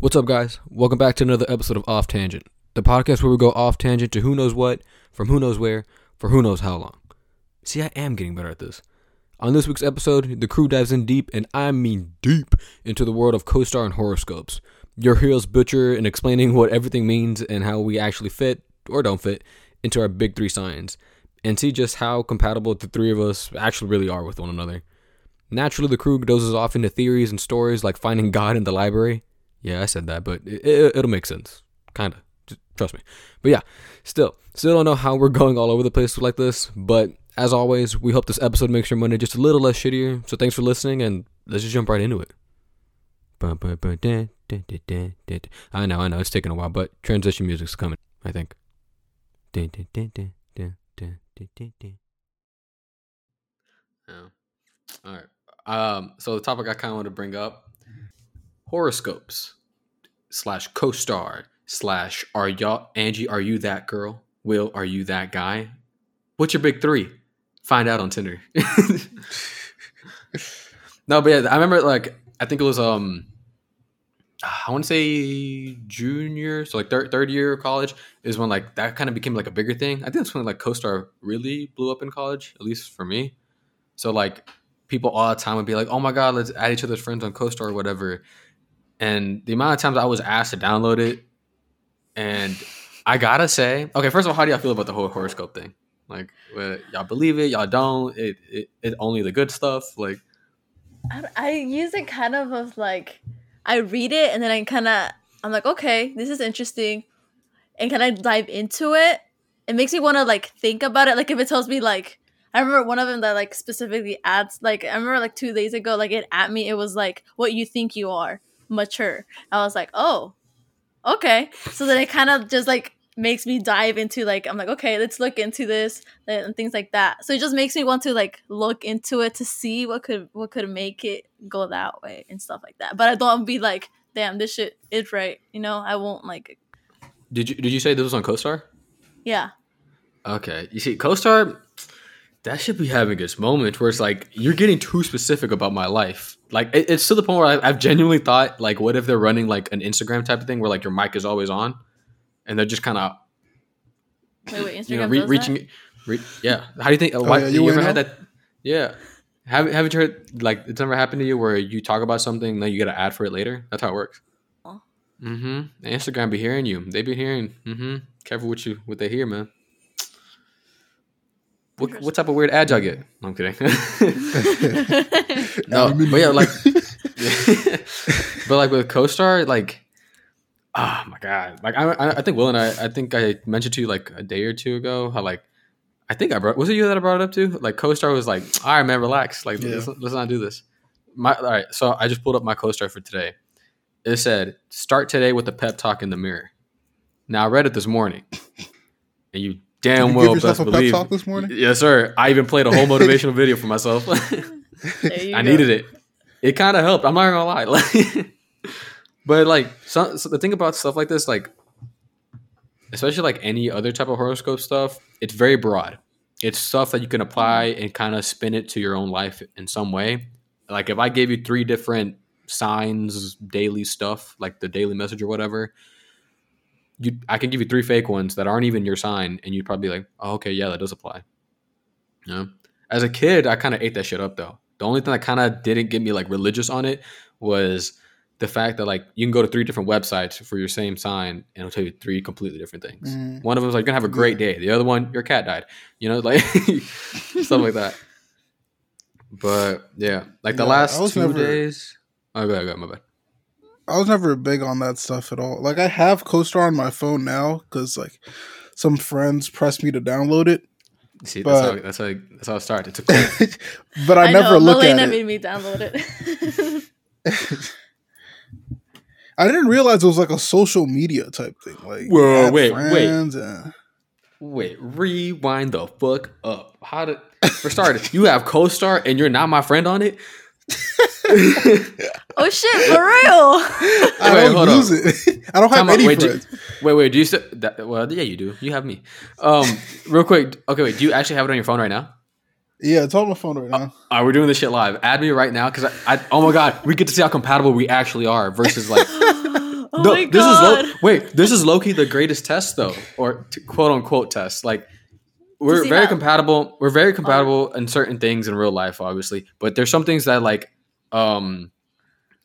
What's up, guys? Welcome back to another episode of Off Tangent, the podcast where we go off tangent to who knows what, from who knows where, for who knows how long. See, I am getting better at this. On this week's episode, the crew dives in deep, and I mean deep, into the world of co-star and horoscopes. Your heroes butcher and explaining what everything means and how we actually fit, or don't fit, into our big three signs, and see just how compatible the three of us actually really are with one another. Naturally, the crew dozes off into theories and stories like finding God in the library. Yeah, I said that, but it, it, it'll make sense. Kinda. Trust me. But yeah, still, still don't know how we're going all over the place like this, but as always, we hope this episode makes your Monday just a little less shittier. So thanks for listening, and let's just jump right into it. I know, I know, it's taking a while, but transition music's coming, I think. Yeah. All right. Um, so the topic I kind of want to bring up horoscopes slash co-star slash are y'all Angie are you that girl? Will are you that guy? What's your big three? Find out on Tinder. No but yeah I remember like I think it was um I want to say junior so like third third year of college is when like that kind of became like a bigger thing. I think that's when like co-star really blew up in college at least for me. So like people all the time would be like oh my god let's add each other's friends on co-star or whatever and the amount of times I was asked to download it, and I gotta say, okay, first of all, how do y'all feel about the whole horoscope thing? Like, y'all believe it? Y'all don't? It, it, it only the good stuff? Like, I, I use it kind of of like, I read it and then I kind of, I'm like, okay, this is interesting, and can I dive into it? It makes me want to like think about it. Like, if it tells me like, I remember one of them that like specifically adds like I remember like two days ago, like it at me, it was like what you think you are mature. I was like, oh, okay. So then it kind of just like makes me dive into like I'm like, okay, let's look into this and things like that. So it just makes me want to like look into it to see what could what could make it go that way and stuff like that. But I don't be like, damn, this shit is right. You know, I won't like. Did you did you say this was on CoStar? Yeah. Okay. You see, CoStar that should be having its moment where it's like you're getting too specific about my life. Like it, it's to the point where I, have genuinely thought, like, what if they're running like an Instagram type of thing where like your mic is always on, and they're just kind of wait, wait, Instagram you know, re- reaching, re- yeah. How do you think? Oh, why, yeah, you, you ever had that? Yeah. Have, haven't you heard like it's never happened to you where you talk about something and then you get an ad for it later? That's how it works. Oh. Mm-hmm. Instagram be hearing you. They be hearing. Mm-hmm. Careful what you what they hear, man. What, what type of weird ads I get? No, I'm kidding. no, but yeah, like, but like with CoStar, like, oh my god, like I, I think Will and I, I think I mentioned to you like a day or two ago how like, I think I brought was it you that I brought it up to? Like CoStar was like, all right, man, relax, like yeah. let's, let's not do this. My all right, so I just pulled up my CoStar for today. It said, start today with a pep talk in the mirror. Now I read it this morning, and you damn well best believe. talk this morning? Yes, sir. I even played a whole motivational video for myself. I go. needed it. It kind of helped. I'm not gonna lie. Like, but like, so, so the thing about stuff like this, like, especially like any other type of horoscope stuff, it's very broad. It's stuff that you can apply and kind of spin it to your own life in some way. Like if I gave you three different signs, daily stuff, like the daily message or whatever, you I can give you three fake ones that aren't even your sign, and you'd probably be like, oh, okay, yeah, that does apply. You know? As a kid, I kind of ate that shit up though. The only thing that kind of didn't get me like religious on it was the fact that like you can go to three different websites for your same sign and it'll tell you three completely different things. Mm. One of them is like you're gonna have a great day. The other one, your cat died. You know, like stuff like that. But yeah, like the yeah, last two never... days. Oh, go ahead, go ahead, my bad. I was never big on that stuff at all. Like I have CoStar on my phone now because like some friends pressed me to download it. See, but, that's how that's how that's how it started. It took but I, I never know, looked Melena at it. made me download it. I didn't realize it was like a social media type thing. Like, whoa, wait, wait, and... wait, rewind the fuck up. How did for starters, you have CoStar and you're not my friend on it? Oh shit, for real? I wait, don't use on. it. I don't have Time any wait, friends. Do, wait, wait. Do you still? That, well, yeah, you do. You have me. Um, real quick. Okay, wait. Do you actually have it on your phone right now? Yeah, it's on my phone right now. Uh, all right, we're doing this shit live. Add me right now because I, I, Oh my god, we get to see how compatible we actually are versus like. Oh no, my this is low. God. Wait, this is low key the greatest test though, or t- quote unquote test. Like we're very that- compatible. We're very compatible in certain things in real life, obviously. But there's some things that like, um,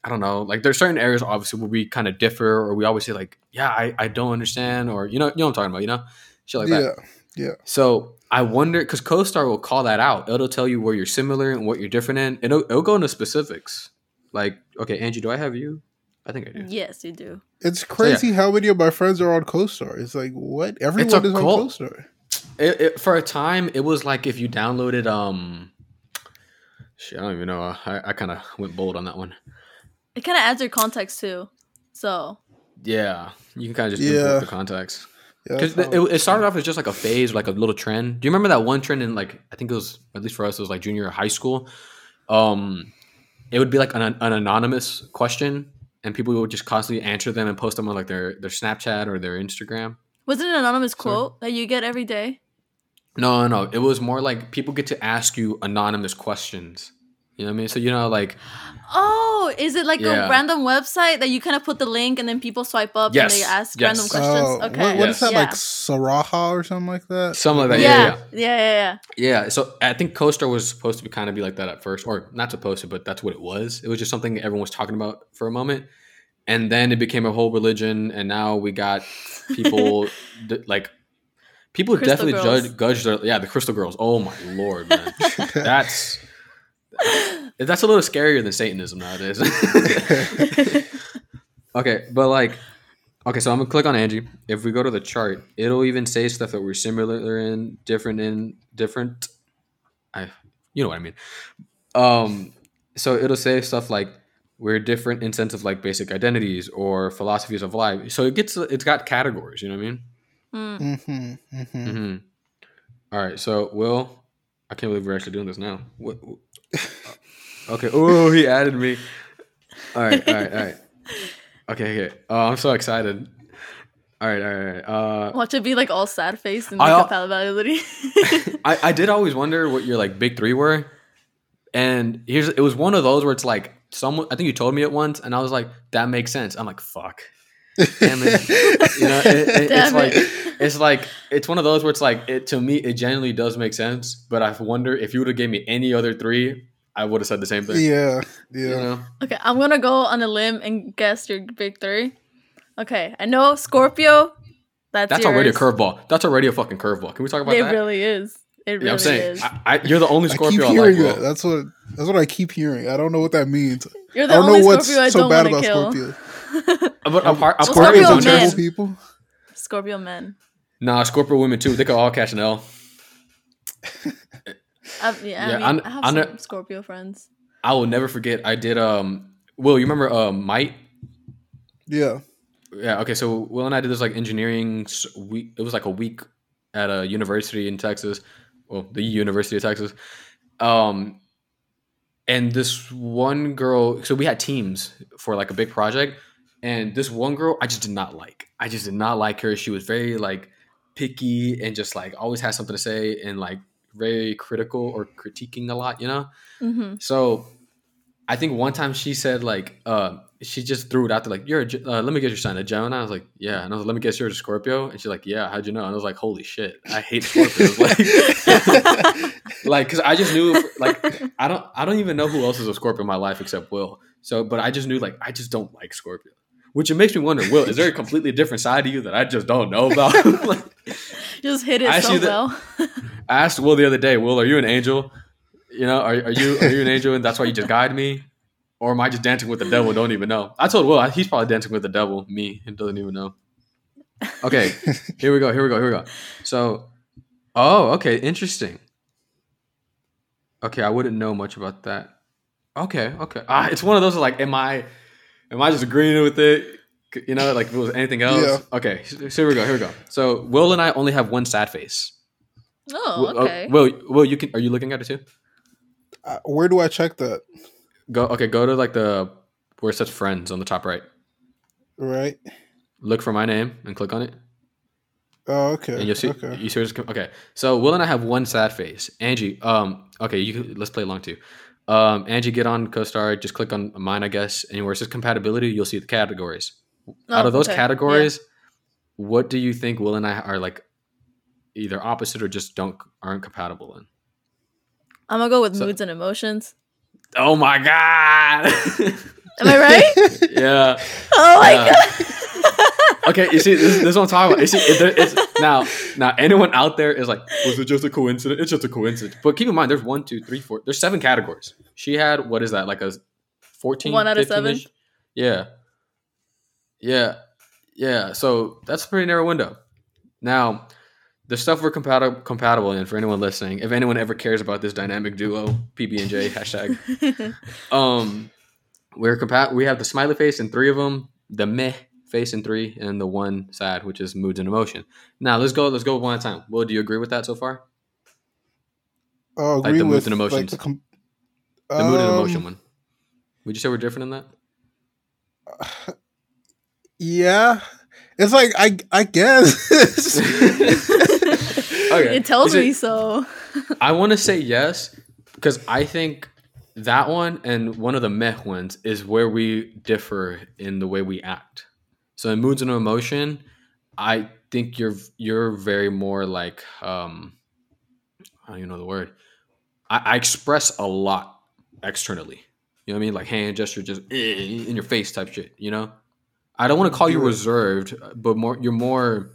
I don't know. Like there's certain areas obviously where we kind of differ, or we always say like, yeah, I, I don't understand, or you know, you know what I'm talking about, you know, shit like that. yeah. Yeah. So I wonder because CoStar will call that out. It'll tell you where you're similar and what you're different in. It'll, it'll go into specifics. Like, okay, Angie, do I have you? I think I do. Yes, you do. It's crazy how many of my friends are on CoStar. It's like what? Everyone a is on cult. CoStar. It, it, for a time, it was like if you downloaded um, shit, I don't even know. I, I kind of went bold on that one. It kind of adds your context too. So Yeah, you can kind of just Yeah. the context because that's it, it started off as just like a phase, like a little trend. Do you remember that one trend in like I think it was at least for us it was like junior high school. Um, it would be like an, an anonymous question, and people would just constantly answer them and post them on like their their Snapchat or their Instagram. Was it an anonymous Sorry. quote that you get every day? No, no, no. It was more like people get to ask you anonymous questions. You know what I mean? So you know, like Oh, is it like Yeah. a random website that you kind of put the link and then people swipe up Yes, and they ask yes. random questions? Oh, okay. what, what is Yes. that Yeah. like Sarahah or something like that? something like that. yeah. Yeah, Yeah. yeah, yeah, yeah, yeah. So I think CoStar was supposed to be kind of be like that at first, or not supposed to, but that's what it was. It was just something everyone was talking about for a moment, and then it became a whole religion, and now we got people that, like people Crystal definitely girls. judge judge their yeah the crystal girls. Oh my lord, man, that's that's a little scarier than Satanism nowadays. okay, but like, okay, so I'm gonna click on Angie. If we go to the chart, it'll even say stuff that we're similar in, different in, different. I, you know what I mean. Um, so it'll say stuff like we're different in sense of like basic identities or philosophies of life. So it gets it's got categories. You know what I mean? Mm. Mm-hmm, mm-hmm. hmm All right, so Will, I can't believe we're actually doing this now. What, okay. Oh, he added me. All right, all right, all right. Okay, okay. Oh, I'm so excited. All right, all right, all right. Uh, Watch it be like all sad face and I like al- compatibility. I, I did always wonder what your like big three were, and here's it was one of those where it's like someone I think you told me it once, and I was like that makes sense. I'm like fuck, damn it, you know. It, it- it's like it. it's like it's one of those where it's like it to me it genuinely does make sense, but I wonder if you would have gave me any other three, I would have said the same thing. Yeah, yeah. You know, okay, I'm gonna go on a limb and guess your big three. Okay, I know Scorpio. That's that's yours. already a curveball. That's already a fucking curveball. Can we talk about It that? really is. It really yeah, I'm saying is. I, I, you're the only Scorpio I keep Scorpio I, hearing like. that. That's what that's what I keep hearing. I don't know what that means. You're I the don't only know what's Scorpio I so don't bad about kill. Scorpio. But apart, apart Scorpio from men. terrible people. Scorpio men. Nah, Scorpio women too. They could all catch an L. I've, yeah, Yeah, I mean, I'm- I have I'm some not- Scorpio friends. I will never forget. I did. Um, Will you remember? Um, Might. Yeah. Yeah. Okay. So Will and I did this like engineering s- week. It was like a week at a university in Texas. Well, the University of Texas. Um, and this one girl. So we had teams for like a big project, and this one girl I just did not like. I just did not like her. She was very like picky and just like always had something to say and like very critical or critiquing a lot. You know. hmm So I think one time she said like uh she just threw it out there like you're a, uh, let me guess your sign a Gemini. I was like yeah, and I was like, let me guess you're a Scorpio, and she's like yeah, how'd you know? And I was like holy shit, I hate Scorpios. like like because I just knew like I don't I don't even know who else is a Scorpio in my life except Will. So but I just knew like I just don't like Scorpio. Which it makes me wonder, Will, is there a completely different side to you that I just don't know about? like, Just hit it I so well. I asked Will the other day, Will, are you an angel? You know, are, are you are you an angel and that's why you just guide me? Or am I just dancing with the devil? Don't even know. I told Will he's probably dancing with the devil. Me, he doesn't even know. Okay, here we go. Here we go. Here we go. So, oh, okay, interesting. Okay, I wouldn't know much about that. Okay, okay. Ah, it's one of those like, am I, am I just agreeing with it? You know, like if it was anything else. Yeah. Okay, so here we go. Here we go. So Will and I only have one sad face. Oh, Will- uh, okay. Will, Will, you can. Are you looking at it too? Uh, where do I check that? Go. Okay, go to like the where it says friends on the top right. Right. Look for my name and click on it, Oh, okay. and you'll see. Okay. You see. what's Okay, so Will and I have one sad face. Angie. Um. Okay. You can, let's play along too. Um. Angie, get on CoStar. Just click on mine, I guess, and where it says compatibility, you'll see the categories. out Oh, of those okay. categories, what do you think Will and I are like either opposite or just don't aren't compatible in? I'm gonna go with So- moods and emotions. Oh my god! Am I right? yeah. oh my Yeah. god. Okay, you see, this, this is what I'm talking about. You see, it, it's, now, now, anyone out there is like, was it just a coincidence? It's just a coincidence. But keep in mind, there's one, two, three, four. There's seven categories. She had what is that? Like a 14, One out of seven. Yeah, yeah, yeah. So that's a pretty narrow window. Now, the stuff we're compatible compatible in for anyone listening, if anyone ever cares about this dynamic duo, PB and J hashtag um, we're compat. We have the smiley face in three of them, the meh face in three, and the one sad, which is moods and emotion. Now let's go. Let's go one at a time. Will, do you agree with that so far? Uh, Like agree the moods with and emotions. Like the com- The mood and Um, emotion one. Would you say we're different in that? Yeah, it's like I I guess. Okay. It tells it- me so. I want to say yes because I think that one and one of the meh ones is where we differ in the way we act. So in moods and emotion, I think you're you're very more like um I don't even know the word. I, I express a lot externally. You know what I mean? Like hand gesture, just eh, in your face type shit. You know. I don't want to call you reserved, but more you're more.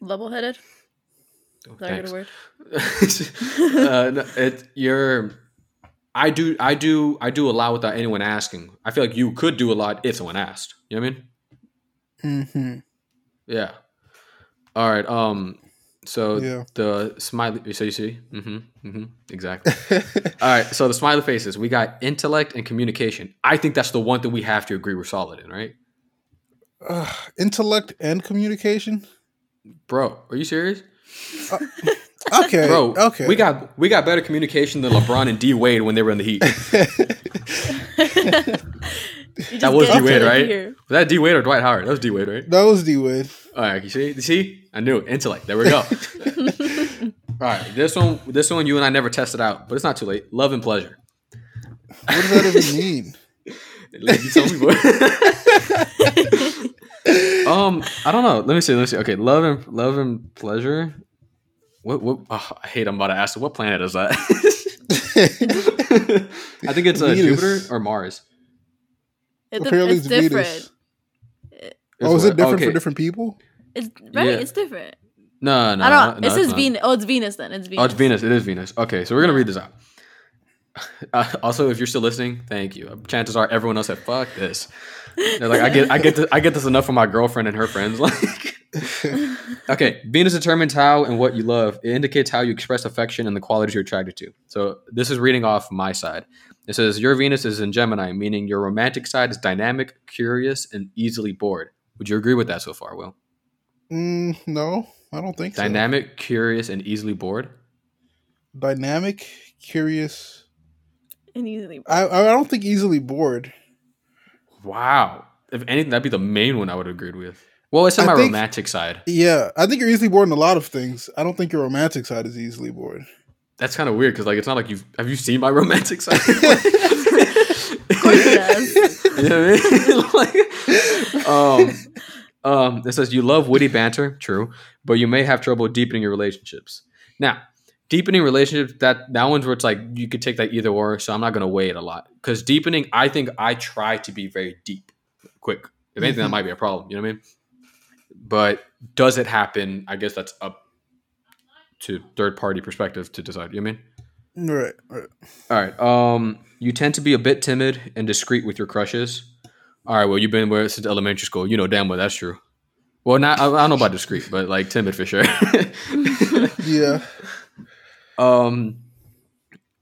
Level headed. Oh, Is that a good word? uh, no, it you're I do I do I do a lot without anyone asking. I feel like you could do a lot if someone asked. You know what I mean? hmm Yeah. All right. Um. So Yeah. the smiley. So you see. Mm-hmm. Mm-hmm. Exactly. All right. So the smiley faces. We got intellect and communication. I think that's the one that we have to agree we're solid in, right? uh, intellect and communication. Bro, are you serious? Uh, okay, Bro, okay. We got we got better communication than LeBron and D Wade when they were in the Heat. That was D Wade, right? here. Was that D Wade or Dwight Howard? That was D Wade, right? that was D Wade. All right, you see, you see, I knew it. Intellect. There we go. All right, this one, this one, you and I never tested out, but it's not too late. Love and pleasure. What does that even mean? You tell me, boy. Um, I don't know. Let me see. Let me see. Okay, love and love and pleasure. What? What? Oh, I hate. I'm about to ask. What planet is that? I think it's uh, Jupiter or Mars. It, Apparently it's it's different. Venus. It's oh, is it different Okay. for different people? It's right. Yeah. It's different. No, no. I don't. no, it it's says not. Venus. Oh, it's Venus then. It's Venus. Oh, it's Venus. It is Venus. Okay, so we're gonna read this out. Uh, also, if you're still listening, thank you. Chances are everyone else said, "Fuck this." They're like, I get, I get, this, I get this enough from my girlfriend and her friends. Like, okay, Venus determines how and what you love. It indicates how you express affection and the qualities you're attracted to. So this is reading off my side. It says your Venus is in Gemini, meaning your romantic side is dynamic, curious, and easily bored. Would you agree with that so far, Will? Mm, no, I don't think so. Dynamic, curious, and easily bored. Dynamic, curious. And easily. I I don't think easily bored. Wow. If anything, that'd be the main one I would have agreed with. Well, it's on I my think- romantic side. Yeah, I think you're easily bored in a lot of things. I don't think your romantic side is easily bored. That's kind of weird because, like, it's not like you've have you seen my romantic side? Of course it does. you know what I mean? like, um, um, it says you love witty banter, true, but you may have trouble deepening your relationships. Now, deepening relationships that that one's where it's like you could take that either or. So I'm not gonna weigh it a lot because deepening, I think I try to be very deep, quick. If anything, that Mhm. might be a problem. You know what I mean? But does it happen? I guess that's up to third party perspective to decide. You know what I mean? Right, right. All right. Um, you tend to be a bit timid and discreet with your crushes. All right. Well, you've been with since elementary school. You know damn well that's true. Well, not I, I don't know about discreet, but like timid for sure. Yeah. Um.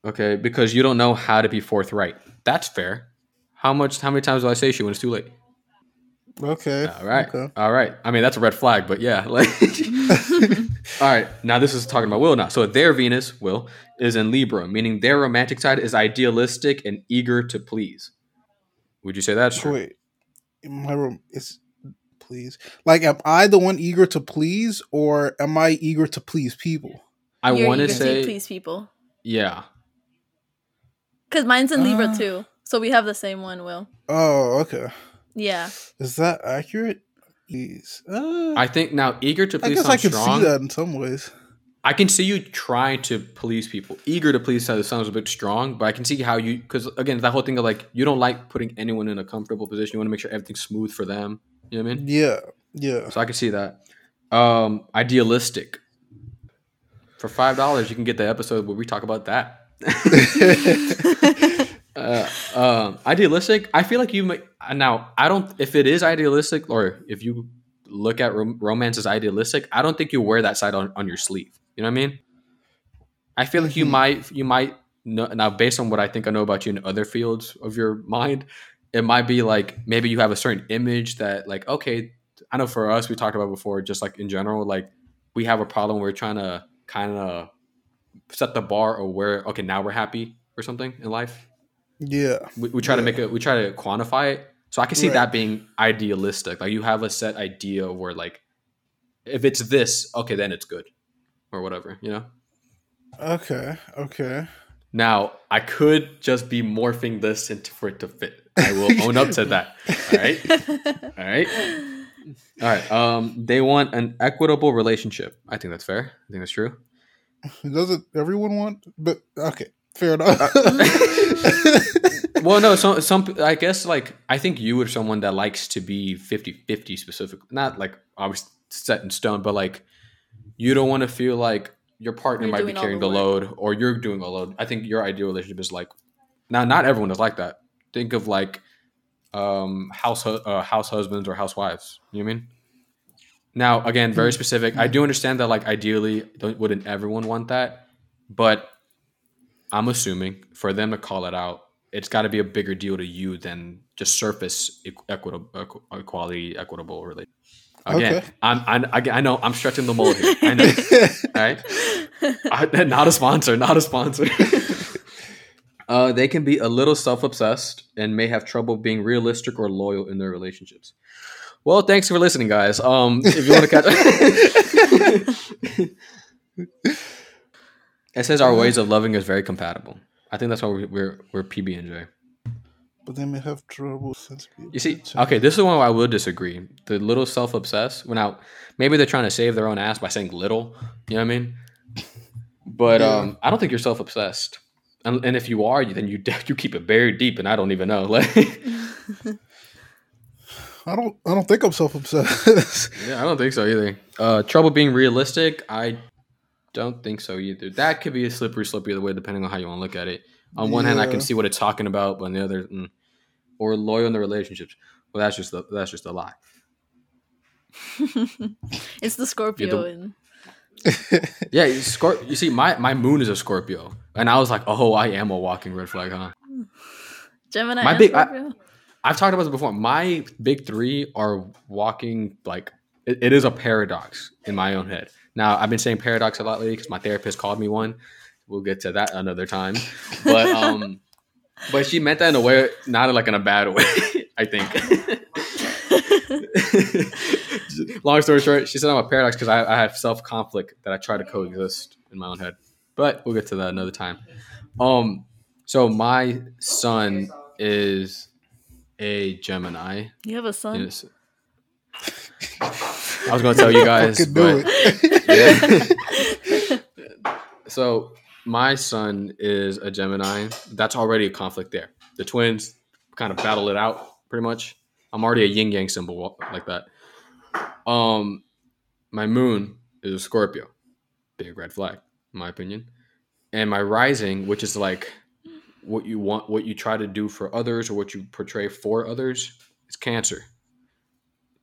Okay, because you don't know how to be forthright. That's fair. How much? How many times do I say shit when it's too late? Okay. All right. Okay. All right. I mean, that's a red flag, but yeah. Like, all right. Now this is talking about Will now. So their Venus, Will, is in Libra, meaning their romantic side is idealistic and eager to please. Would you say that's true? wait, in my room is please. Like, am I the one eager to please, or am I eager to please people? I You're want to eager say, please people. yeah. Because mine's in Libra Ah. too, so we have the same one. Will. Oh, okay. Yeah. Is that accurate? Please. Uh, I think now eager to please. I please guess I can strong. see that in some ways. I can see you trying to please people. Eager to please sounds sounds a bit strong, but I can see how you because again that whole thing of like you don't like putting anyone in a comfortable position. You want to make sure everything's smooth for them. You know what I mean? Yeah, yeah. So I can see that. Um, idealistic. For five dollars, you can get the episode where we talk about that. uh, um, idealistic. I feel like you might now. I don't. If it is idealistic, or if you look at rom- romance as idealistic, I don't think you wear that side on, on your sleeve. You know what I mean? I feel like you Mhm. might. You might know, now, based on what I think I know about you in other fields of your mind, it might be like maybe you have a certain image that like okay. I know for us, we talked about before, just like in general, like we have a problem. We're trying to kind of set the bar or where okay now we're happy or something in life Yeah. we, we try to make it we try to quantify it so i can see Right. that being idealistic like you have a set idea where like if it's this okay then it's good or whatever you know Okay. Okay. now i could just be morphing this into for it to fit i will own up to that all right all right all right um they want an equitable relationship. I think that's fair. I think that's true. Doesn't everyone want? But okay, fair enough. well no some some i guess like i think you are someone that likes to be 50-50 specific not like obviously set in stone but like you don't want to feel like your partner You're might be carrying the, the load or you're doing a load. I think your ideal relationship is like now not everyone is like that. Think of like um house uh, house husbands or housewives. You know what i mean? Now again very specific. I do understand that like ideally don't, wouldn't everyone want that? But i'm assuming for them to call it out it's got to be a bigger deal to you than just surface equ- equitable equality equitable relationship again Okay. I'm, I'm I, I know i'm stretching the mold here. I know. All right? I, not a sponsor, not a sponsor. uh, they can be a little self obsessed and may have trouble being realistic or loyal in their relationships. Well, thanks for listening, guys. Um, if you want to catch, it says our ways of loving is very compatible. I think that's why we're we're, we're PB and J. but they may have trouble since. You see, okay, this is one where I will disagree. The little self obsessed. Well, now maybe they're trying to save their own ass by saying little. You know what I mean? But Yeah. um, I don't think you're self obsessed. And, and if you are, then you you keep it buried deep, and I don't even know. Like, I don't. I don't think I'm self obsessed. yeah, I don't think so either. Uh, trouble being realistic. I don't think so either. That could be a slippery slope either way, depending on how you want to look at it. On one hand, I can see what it's talking about, but on the other, mm, or loyal in the relationships. Well, that's just a, that's just a lie. it's the Scorpio. the- and Yeah, you see, my my moon is a Scorpio, and I was like, oh, I am a walking red flag, huh? Gemini My big- I- Scorpio. I've talked about this before. My big three are walking like it, it is a paradox in my own head. Now I've been saying paradox a lot lately because my therapist called me one. We'll get to that another time, but um, but she meant that in a way, not like in a bad way. I think. Long story short, she said I'm a paradox because I, I have self conflict that I try to coexist in my own head. But we'll get to that another time. Um, so my sun is a Gemini. you have a son. Yes. I was going to tell you guys, do but it. yeah. so my sun is a Gemini. That's already a conflict there. The twins kind of battle it out pretty much. I'm already a yin yang symbol like that. Um, my moon is a Scorpio, big red flag, in my opinion. And my rising, which is like what you want, what you try to do for others, or what you portray for others, is Cancer.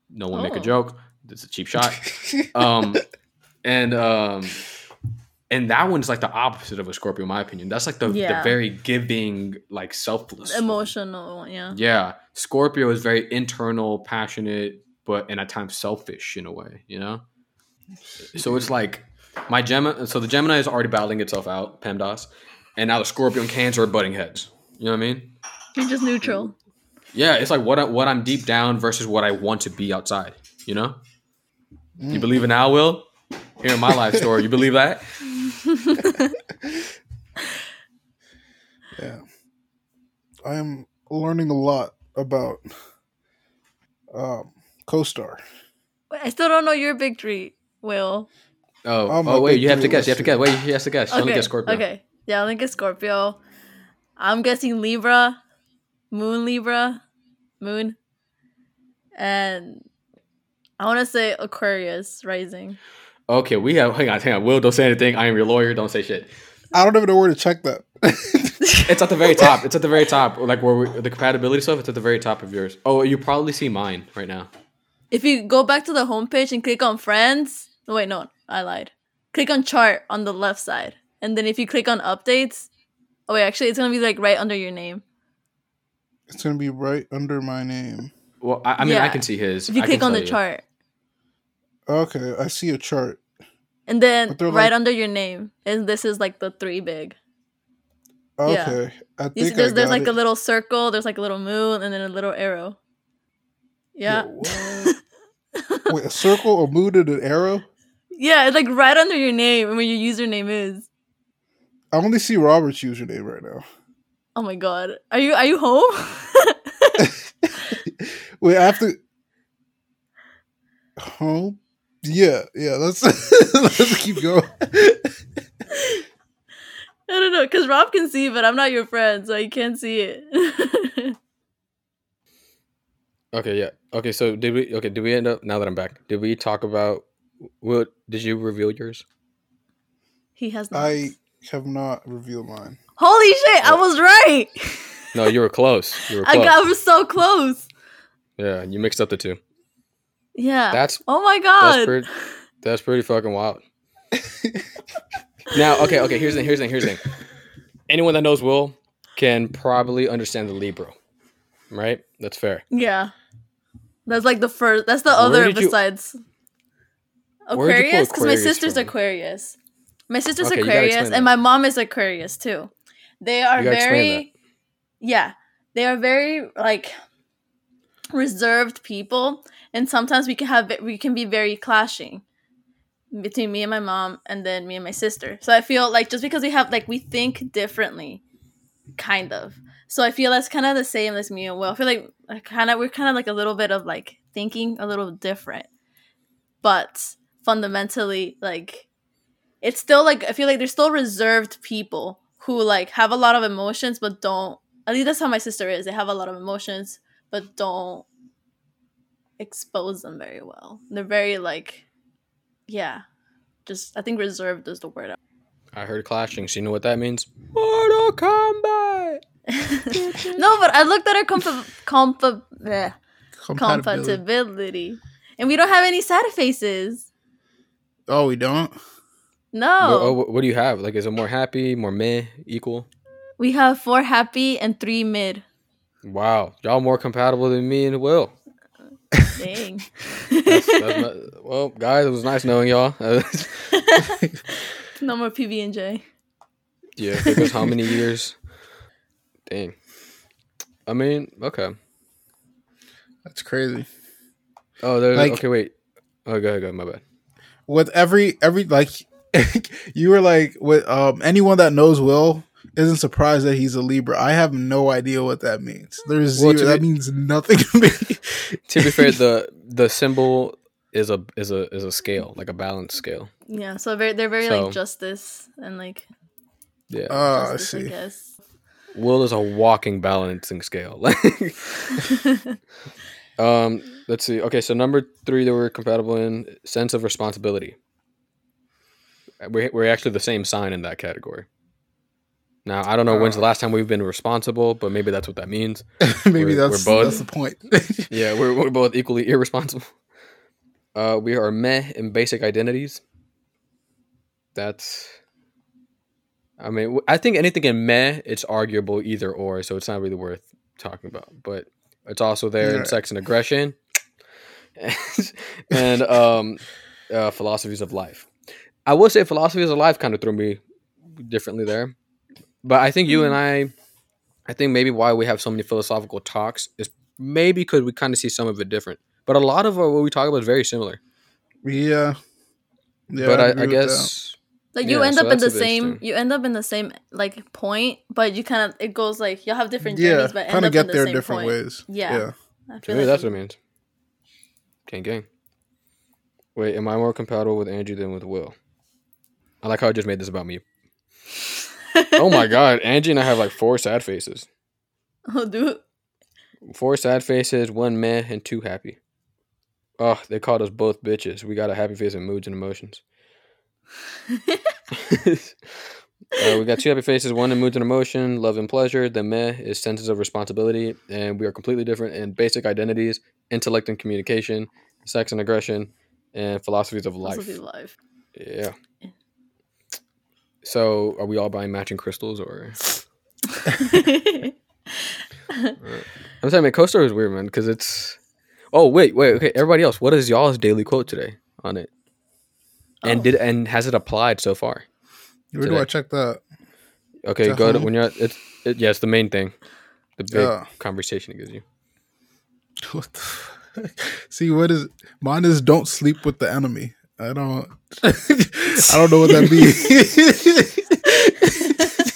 No one make a Oh. joke. Is a cheap shot. Um, and um, and that one's like the opposite of a Scorpio, in my opinion. That's like the, the very giving, like selfless. Emotional one, yeah. Yeah, Scorpio is very internal, passionate, but and at times selfish in a way. You know, so it's like my Gemini. So the Gemini is already battling itself out, PEMDAS, and now the Scorpio and Cancer are butting heads. You know what I mean? You're just neutral. Yeah, it's like what I, what I'm deep down versus what I want to be outside. You know? You believe in Al Will? Here in my life story, you believe that? Yeah. I am learning a lot about Um, co-star. I still don't know your big three, Will. Oh, Oh, my oh wait, you have to guess. You have to guess. Wait, you have to guess. She only Okay. guess Scorpio. Okay. Yeah, I only guess Scorpio. I'm guessing Libra, Moon Libra, Moon, and I want to say Aquarius rising. Okay, we have. Hang on, hang on. Will, don't say anything. I am your lawyer. Don't say shit. I don't even know where to check that. It's at the very top. It's at the very top. Like where we, the compatibility stuff. It's at the very top of yours. Oh, you probably see mine right now. If you go back to the homepage and click on friends, no, wait, no, I lied. Click on chart on the left side, and then if you click on updates, oh wait, actually, it's gonna be like right under your name. it's gonna be right under my name. Well, I, I mean, I can see his. If you I click on the you. chart, Okay, I see a chart. and then right like- under your name, and this is like the three big. Yeah. Okay, I think You see, I there's there's got like it. a little circle, there's like a little moon, and then a little arrow. Yeah, Yo. Wait, a circle, a moon, and an arrow. yeah, it's like right under your name and where your username is. I only see Robert's username right now. Oh my god, are you are you home? Wait, I have to. Home. Yeah, yeah. Let's let's keep going. I don't know, cause Rob can see, but I'm not your friend, so he can't see it. Okay, yeah. Okay, so did we? Okay, did we end up? Now that I'm back, did we talk about? What did you reveal yours? he has not. I have not revealed mine. Holy shit, I was right. No, you were close. You were I got I was so close. yeah, you mixed up the two. Yeah. That's oh my that's god. pretty. That's pretty fucking wild. now, okay, okay. Here's the thing. Here's the thing. Here's the thing. Anyone that knows Will can probably understand the Libra, right? That's fair. yeah. That's like the first. That's the Where other you- besides Aquarius, because my sister's from? Aquarius. My sister's Okay, Aquarius, and my mom is Aquarius too. They are You gotta explain very, yeah, they are very like reserved people, and sometimes we can have we can be very clashing between me and my mom, and then me and my sister. So I feel like just because we have like we think differently, kind of. So I feel that's kind of the same as me and Will. I feel like kind of we're kind of like a little bit of like thinking a little different, but fundamentally like it's still like I feel like there's still reserved people who like have a lot of emotions but don't. At least that's how my sister is. They have a lot of emotions but don't expose them very well. They're very like, yeah, just I think reserved is the word. I heard clashing. So you know what that means? Mortal Kombat. No, but I looked at our compa- compa- bleh, Compatibility. compatibility, and we don't have any sad faces. Oh, we don't. No, What, oh, what do you have? Like, is it more happy, more meh, equal? we have four happy and three mid. Wow, y'all more compatible than me and Will. Dang. That's, that's not, well, guys, it was nice knowing y'all. no more PB and J. yeah, it took how many years? Dang. I mean, okay. That's crazy. Oh, there's Like- okay. Wait. Oh, go ahead, go. ahead, My bad. With every every like, you were like with um anyone that knows Will isn't surprised that he's a Libra. I have no idea what that means. There's Well, zero. to that be- means nothing to me. To be fair, the the symbol is a is a is a scale, like a balance scale. Yeah, so very, they're very So- like justice and like Yeah. Oh, I justice, I, see. guess. Will is a walking balancing scale. Like, um, let's see. Okay, so number three that we're compatible in sense of responsibility. We're we're actually the same sign in that category. Now I don't know when's the Oh. last time we've been responsible, but maybe that's what that means. Maybe We're- that's we're both- that's the point. Yeah, we're we're both equally irresponsible. Uh, we are meh in basic identities. That's. I mean, I think anything in meh, it's arguable either or, so it's not really worth talking about. But it's also there in sex and aggression, and um, uh, philosophies of life. I will say philosophies of life kind of threw me differently there, but I think you and I, I think maybe why we have so many philosophical talks is maybe because we kind of see some of it different. But a lot of what we talk about is very similar. yeah. Yeah. but I I, I guess Like you Yeah, end so up in the same you end up in the same like point, but you kind of it goes like you'll have different that. yeah, journeys, but end kind up of get in the there same different point. ways. Yeah. yeah. I to feel me like that's what it means. Gang gang. Wait, am I more compatible with Angie than with Will? I like how I just made this about me. oh my god, Angie and I have like four sad faces. Oh, dude. Four sad faces, one meh, and two happy. Oh, they called us both bitches. We got a happy face and moods and emotions. Uh, we got two happy faces, one in moods and emotion, love and pleasure. The meh is senses of responsibility, and we are completely different in basic identities, intellect and communication, sex and aggression, and philosophies of life. Philosophy of life. Yeah. So, are we all buying matching crystals, or I'm saying, man, CoStar is weird, man, because it's. Oh wait, wait, okay. Everybody else, what is y'all's daily quote today on it? And Oh. did and has it applied so far? Where do Today. I check that? Okay, To go to when you're at it's it, yeah, it's the main thing, the big Yeah. conversation it gives you. What? See what is mine is don't sleep with the enemy. I don't I don't know what that means.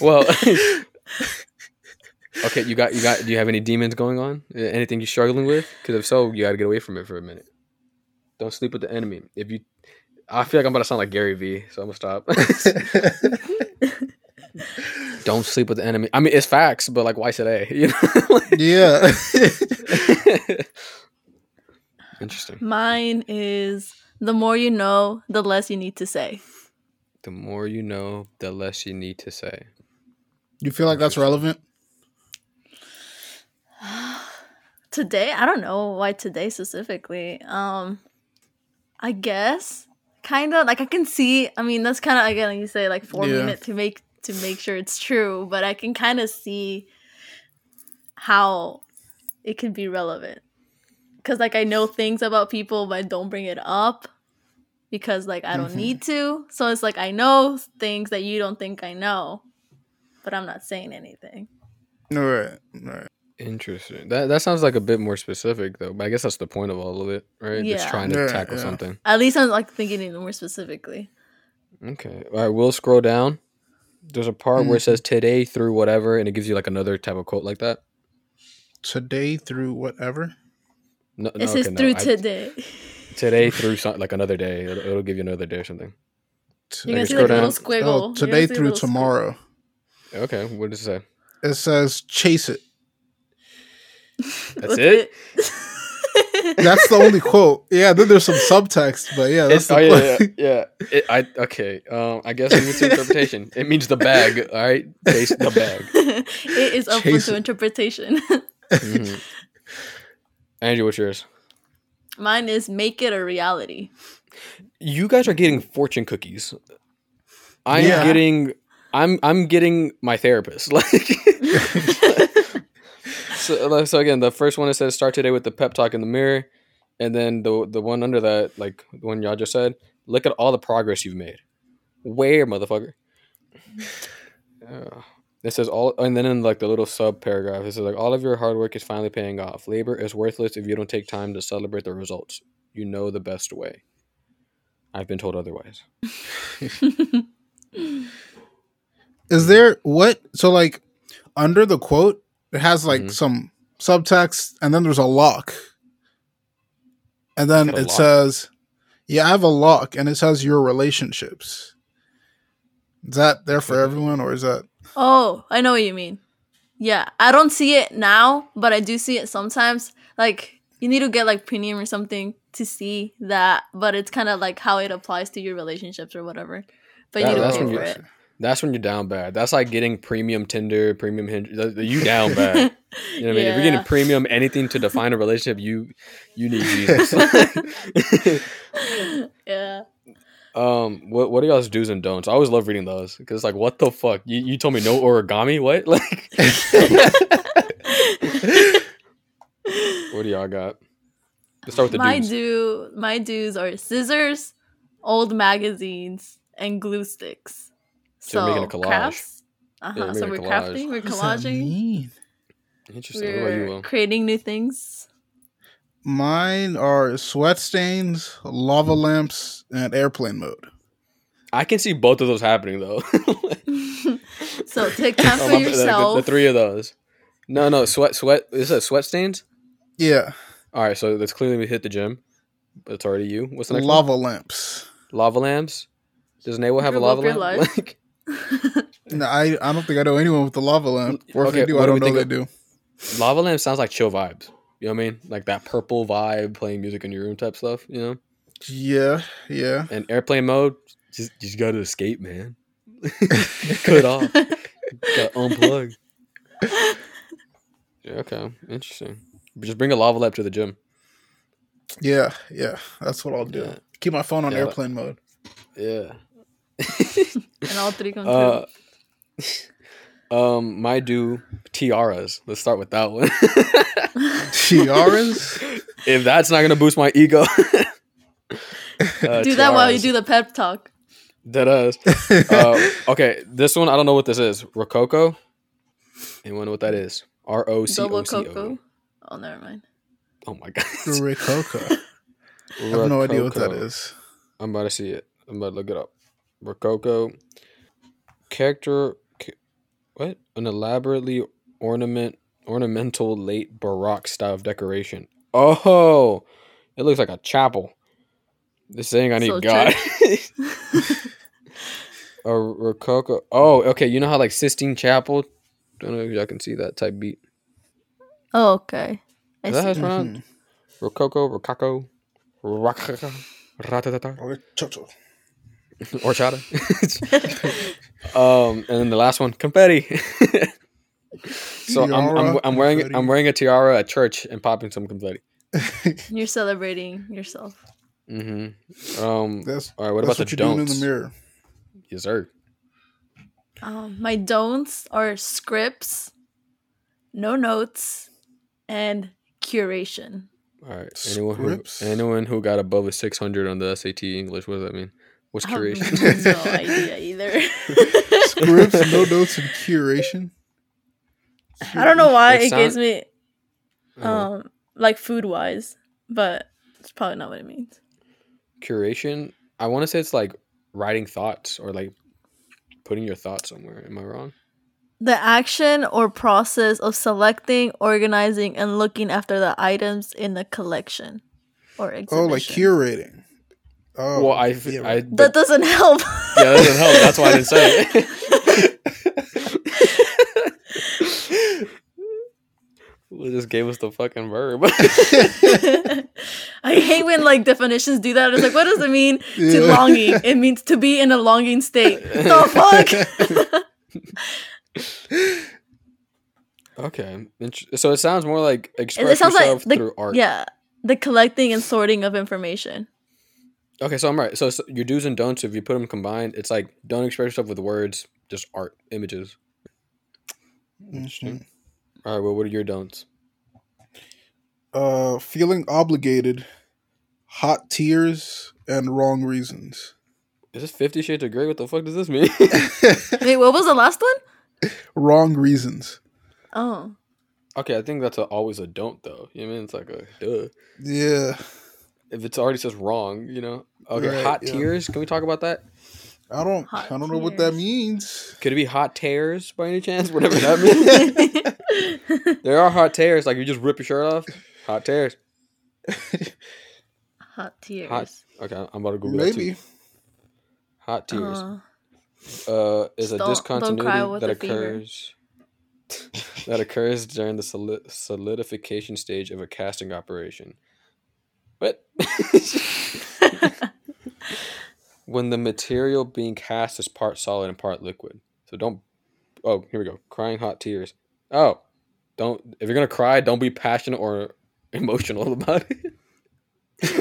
Well, okay, you got you got. Do you have any demons going on? Anything you're struggling with? Because if so, you got to get away from it for a minute. Don't sleep with the enemy. If you, I feel like I'm about to sound like Gary Vee, so I'm gonna stop. Don't sleep with the enemy. I mean, it's facts, but like, why today? You know. yeah. Interesting. Mine is the more you know, the less you need to say. The more you know, the less you need to say. you feel like that's relevant? Today, I don't know why today specifically. Um, I guess kind of like I can see. I mean, that's kind of again like you say like forming Yeah. it to make to make sure it's true, but I can kind of see how it can be relevant because like I know things about people, but I don't bring it up because like I don't Mhm. need to. So it's like I know things that you don't think I know, but I'm not saying anything. All right. All right. Interesting. That that sounds like a bit more specific though. But I guess that's the point of all of it, right? It's Yeah. trying to Yeah, tackle yeah. something. At least I'm like thinking it more specifically. Okay. All right. We'll scroll down. There's a part where it Mhm. says today through whatever, and it gives you like another type of quote like that. Today through whatever. No, It says okay, no, through I- today. today through some, like another day. It'll, it'll give you another day or something. You're gonna see scroll like a little down. squiggle. Oh, today through little squiggle. tomorrow. Okay. What does it say? It says chase it. That's That's it? That's the only quote. Yeah, then there's some subtext, but yeah, that's It's, oh the yeah, quote. yeah. yeah. It, I okay. Um, I guess it's interpretation. It means the bag. All right, taste the bag. it is open Chase to it. interpretation. Mhm. Angie, what's yours? Mine is make it a reality. You guys are getting fortune cookies. I'm Yeah. getting. I'm I'm getting my therapist. Like. So, so again, the first one it says start today with the pep talk in the mirror, and then the the one under that, like the one y'all just said, look at all the progress you've made. Where, motherfucker? Yeah. It says all, and then in like the little sub paragraph, it says like all of your hard work is finally paying off. Labor is worthless if you don't take time to celebrate the results. You know the best way. I've been told otherwise. Is there what? So like under the quote, it has like Mhm. some subtext, and then there's a lock, and then it lock? says, "Yeah, I have a lock," and it says your relationships. Is that there for everyone, or is that? oh, I know what you mean. Yeah, I don't see it now, but I do see it sometimes. Like you need to get like premium or something to see that, but it's kind of like how it applies to your relationships or whatever. But That- you need that's to pay for it. That's when you're down bad. That's like getting premium Tinder, premium Hinge. You down bad. You know what I mean? If you're getting premium anything to define a relationship, you you need Jesus. yeah. um, what what are y'all's do's and don'ts? I always love reading those because it's like, what the fuck? You, you told me no origami? What? Like, what do y'all got? Let's start with the my dudes. do my dues are scissors, old magazines, and glue sticks. So So, you're making a collage. crafts. Uh you're huh. so we're collage. crafting, we're What does that collaging, mean? Interesting. What about you, we're creating new things. Mine are sweat stains, lava lamps, and airplane mode. I can see both of those happening though. so take time Oh, for my- the- the- yourself. The, three of those. No, no, sweat, sweat. Is it sweat stains? Yeah, All right, so that's clearly we hit the gym. but it's already you. What's the next Lava lamps. Lava lamps. Does Nawa have a lava lamp? Like, No, I, I don't think I know anyone with the lava lamp. Or if Okay, they do, I do don't know they do. lava lamp sounds like chill vibes. You know what I mean? Like that purple vibe, playing music in your room type stuff. You know. Yeah, yeah. And airplane mode, just you just gotta escape, man. Cut it off. Gotta unplug. Yeah, okay, interesting. Just bring a lava lamp to the gym. Yeah, yeah. That's what I'll do. Yeah. Keep my phone on Yeah. airplane mode. Yeah. And all three come true. Uh, um, my do tiaras. Let's start with that one. Tiaras? if that's not gonna boost my ego, uh, do that while you do the pep talk. That does. Uh, okay, this one I don't know what this is. Rococo. Anyone know what that is? R O C Double O C O. cocoa. Oh, never mind. Oh my god. Rococo. I have no idea what that is. I'm about to see it. I'm about to look it up. Rococo. Character. What? An elaborately ornament ornamental late Baroque style of decoration. Oh, it looks like a chapel. This saying I need So God. a Rococo. Oh, okay. You know how like Sistine Chapel. Don't know if y'all can see that type beat. Oh, okay. I Is that how it's see. pronounced? Mm-hmm. Rococo, Rococo, Rococo, Ratatata. Rococo. horchata. um, and then the last one, confetti. so I'm, I'm I'm wearing confetti. I'm wearing a tiara at church and popping some confetti. You're celebrating yourself. Mm-hmm. Um. That's, All right. What that's about what the you're doing in don'ts? the mirror. Yes, sir. Um, my don'ts are scripts, no notes, and curation. All right. Anyone Scripts? who anyone who got above a 600 on the SAT English, what does that mean? What's I have curation? no idea either. Scripts, no notes, and curation. I don't know why It it, gives sound- me Uh, um like food wise, but it's probably not what it means. curation. I want to say it's like writing thoughts or like putting your thoughts somewhere. Am I wrong? The action or process of selecting, organizing, and looking after the items in a collection or exhibition. Oh, like curating. Oh, well, I, yeah, I That but, doesn't help. yeah, that doesn't help. That's why I didn't say it. well, just gave us the fucking verb. I hate when like definitions do that. It's like, what does it mean to Yeah. longing? It means to be in a longing state. the fuck? okay, so it sounds more like it express sounds like yourself the through art. yeah, the collecting and sorting of information. Okay, so I'm right. So, so your do's and don'ts, if you put them combined, it's like don't express yourself with words, just art, images. Mhm. All right. Well, what are your don'ts? Uh, feeling obligated, hot tears, and wrong reasons. Is this Fifty Shades of Grey? What the fuck does this mean? Wait, what was the last one? wrong reasons. Oh, okay, I think that's a, always a don't though. You know what I mean? It's like a duh. Yeah, If it's already says wrong, you know. Okay, Right, hot yeah. tears. Can we talk about that? I don't. Hot I don't know what that means. Could it be hot tears by any chance? Whatever that means. there are hot tears. Like you just rip your shirt off. Hot tears. hot tears. Hot. Okay, I'm about to Google that Maybe. too. Hot tears. Uh, uh, is a Don't- don't discontinuity that occurs that occurs during the soli- solidification stage of a casting operation. What? when the material being cast is part solid and part liquid. So don't. Oh, here we go. Crying hot tears. Oh, don't. If you're gonna cry, don't be passionate or emotional about it.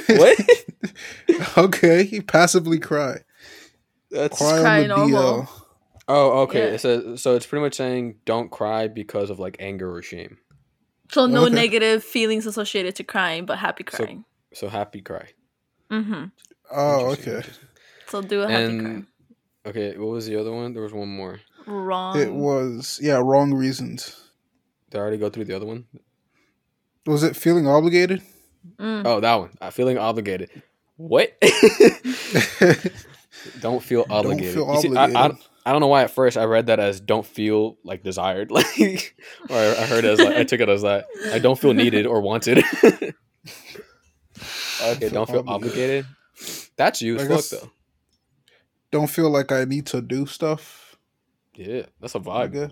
what? okay, you passively cry. That's Cry cry on the normal. DL. Oh, okay. Yeah. It says so. It's pretty much saying don't cry because of like anger or shame. so no Okay. negative feelings associated to crying, but happy crying. So happy cry. mm-hmm. Oh, okay. So do a happy And okay, what was the other one? There was one more. Wrong. It was yeah, wrong reasons. Did I already go through the other one? Was it feeling obligated? Mm. Oh, that one. I feeling obligated. What? don't feel obligated. feel You see, I, I. I don't know why at first I read that as don't feel like desired, like, or I heard it as like I took it as that I don't feel needed or wanted. Okay, don't feel obligated. That's you I fuck guess- though. Don't feel like I need to do stuff. Yeah, that's a vibe. guess.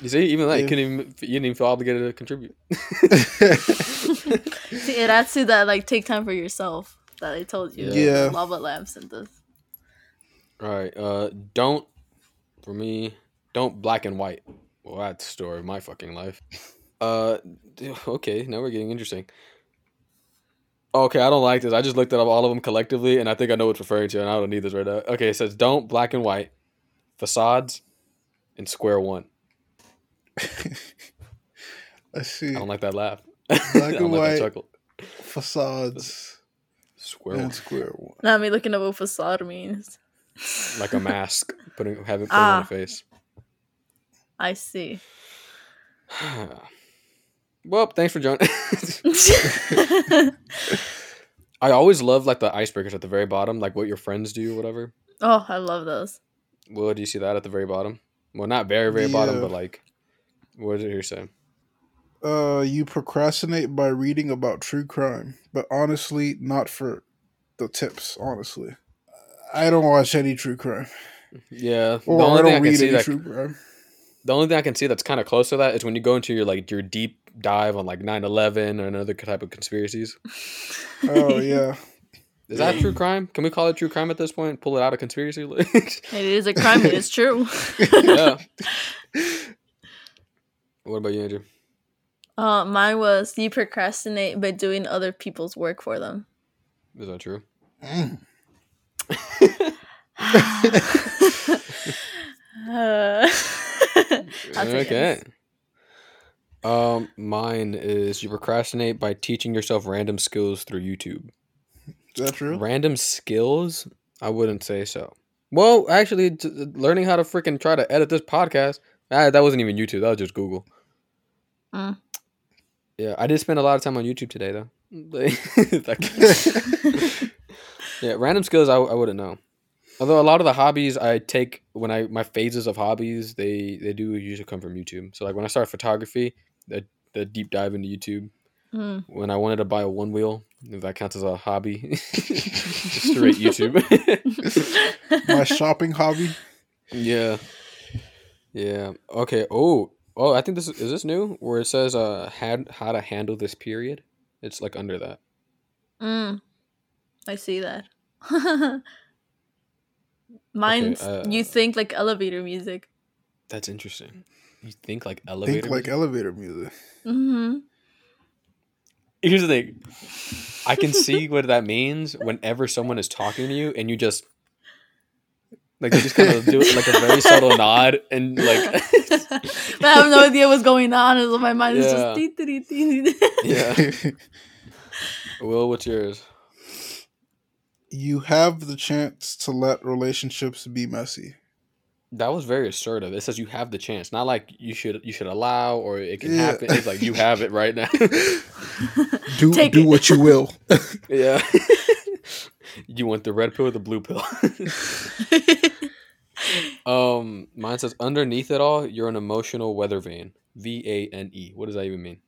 You see, even that you couldn't even you didn't even feel obligated to contribute. See, it adds to that like take time for yourself that I told you. Yeah. Lava lamps and this. All right. Uh, don't for me. Don't black and white. Well, that's the story of my fucking life. Uh, okay. Now we're getting interesting. Okay, I don't like this. I just looked at all of them collectively, and I think I know what it's referring to, and I don't need this right now. Okay, it says don't black and white, facades, and square one. Let's see. I don't like that laugh. Black and like white. that. Facades Square one. and square one. Now me looking up what facade means. like a mask, putting having putting Ah. on a face. I see. well, thanks for joining. I always love like the icebreakers at the very bottom, like what your friends do or whatever. oh, I love those. Well, do you see that at the very bottom? Well, not very very bottom, but like, what did it here say? Uh, you procrastinate by reading about true crime, but honestly, not for the tips. Honestly, I don't watch any true crime, Yeah, or I only I don't can read see any that true crime. the only thing I can see that's kind of close to that is when you go into your like your deep dive on like 9-11 or another type of conspiracies. Oh yeah, Is that true crime? Can we call it true crime at this point? Pull it out of conspiracy? It is a crime. It is true. yeah. What about you, Andrew? Uh, mine was you procrastinate by doing other people's work for them. Is that true? Mm. Uh, okay. It. Um, mine is you procrastinate by teaching yourself random skills through YouTube. is that true? Random skills? I wouldn't say so. Well, actually, t- learning how to freaking try to edit this podcast. Ah, that wasn't even YouTube. That was just Google. Mm. Yeah, I did spend a lot of time on YouTube today, though. Yeah, random skills I, I wouldn't know. Although a lot of the hobbies I take when I my phases of hobbies they they do usually come from YouTube. So like when I start photography, the the deep dive into YouTube. Mm. When I wanted to buy a one wheel, if that counts as a hobby, just straight YouTube. My shopping hobby. yeah, yeah. Okay. Oh, oh. I think this is, is this new where it says uh had how to handle this period. It's like under that. Mm. I see that. Mine's uh, you think like elevator music. That's interesting. You think like elevator? Think like music? elevator music. Mm-hmm. Here's the thing. I can see what that means whenever someone is talking to you and you just like you just kind of do like a very subtle nod and like but I have no idea what's going on, and so my mind is just. dee, dee, dee, dee. yeah. Will, what's yours? you have the chance to let relationships be messy. That was very assertive. It says you have the chance, not like you should you should allow or it can Yeah. happen. It's like you have it right now. Do Take do it. what you will. yeah. you want the red pill or the blue pill? um, mine says underneath it all, you're an emotional weather vane. V A N E. What does that even mean?